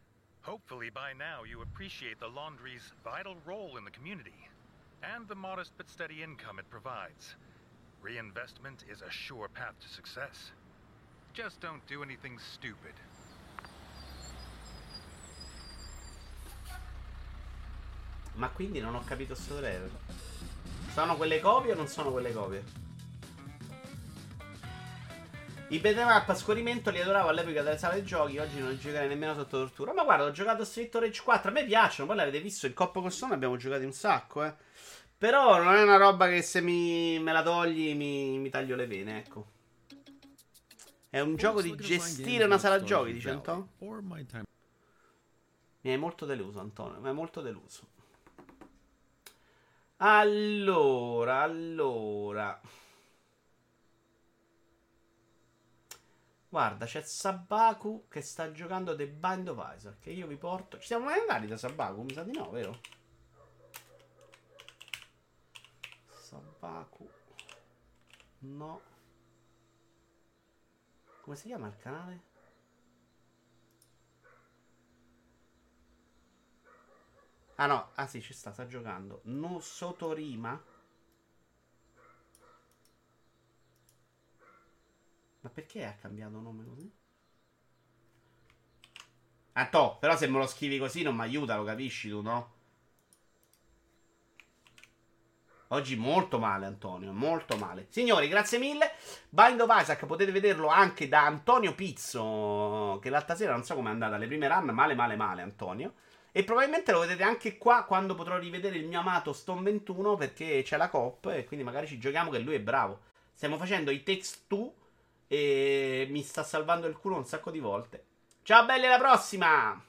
Hopefully by now you appreciate the laundry's vital role in the community and the modest but steady income it provides. Reinvestment is a sure path to success. Just don't do anything stupid. Ma quindi non ho capito sto. Sono quelle copie o non sono quelle copie? I beat'em up a scorrimento li adoravo all'epoca delle sale giochi. Oggi non li giocherei nemmeno sotto tortura. Ma guarda, ho giocato a Street Rage 4. A me piacciono. Poi l'avete visto il coppo con Stone. Abbiamo giocato un sacco, eh. Però non è una roba che se mi, me la togli mi, mi taglio le vene, ecco. È un gioco di gestire una sala giochi, dice Antonio. Mi hai molto deluso, Antonio. Mi hai molto deluso. Allora, allora. Guarda, c'è Sabaku che sta giocando The Bind of Isaac. Che io vi porto. Ci siamo mai andati da Sabaku? Mi sa di no, vero? Sabaku. No. Come si chiama il canale? Ah no, ah sì, ci sta, sta giocando. No Sotorima. Ma perché ha cambiato nome così? Ah, to, però se me lo scrivi così non mi aiuta, lo capisci tu, no? Oggi molto male Antonio, molto male. Signori, grazie mille. Bind of Isaac potete vederlo anche da Antonio Pizzo, che l'altra sera non so come è andata, le prime run male male male Antonio. E probabilmente lo vedete anche qua quando potrò rivedere il mio amato Stone 21 perché c'è la COP e quindi magari ci giochiamo che lui è bravo. Stiamo facendo i Takes 2 e mi sta salvando il culo un sacco di volte. Ciao belli, alla prossima!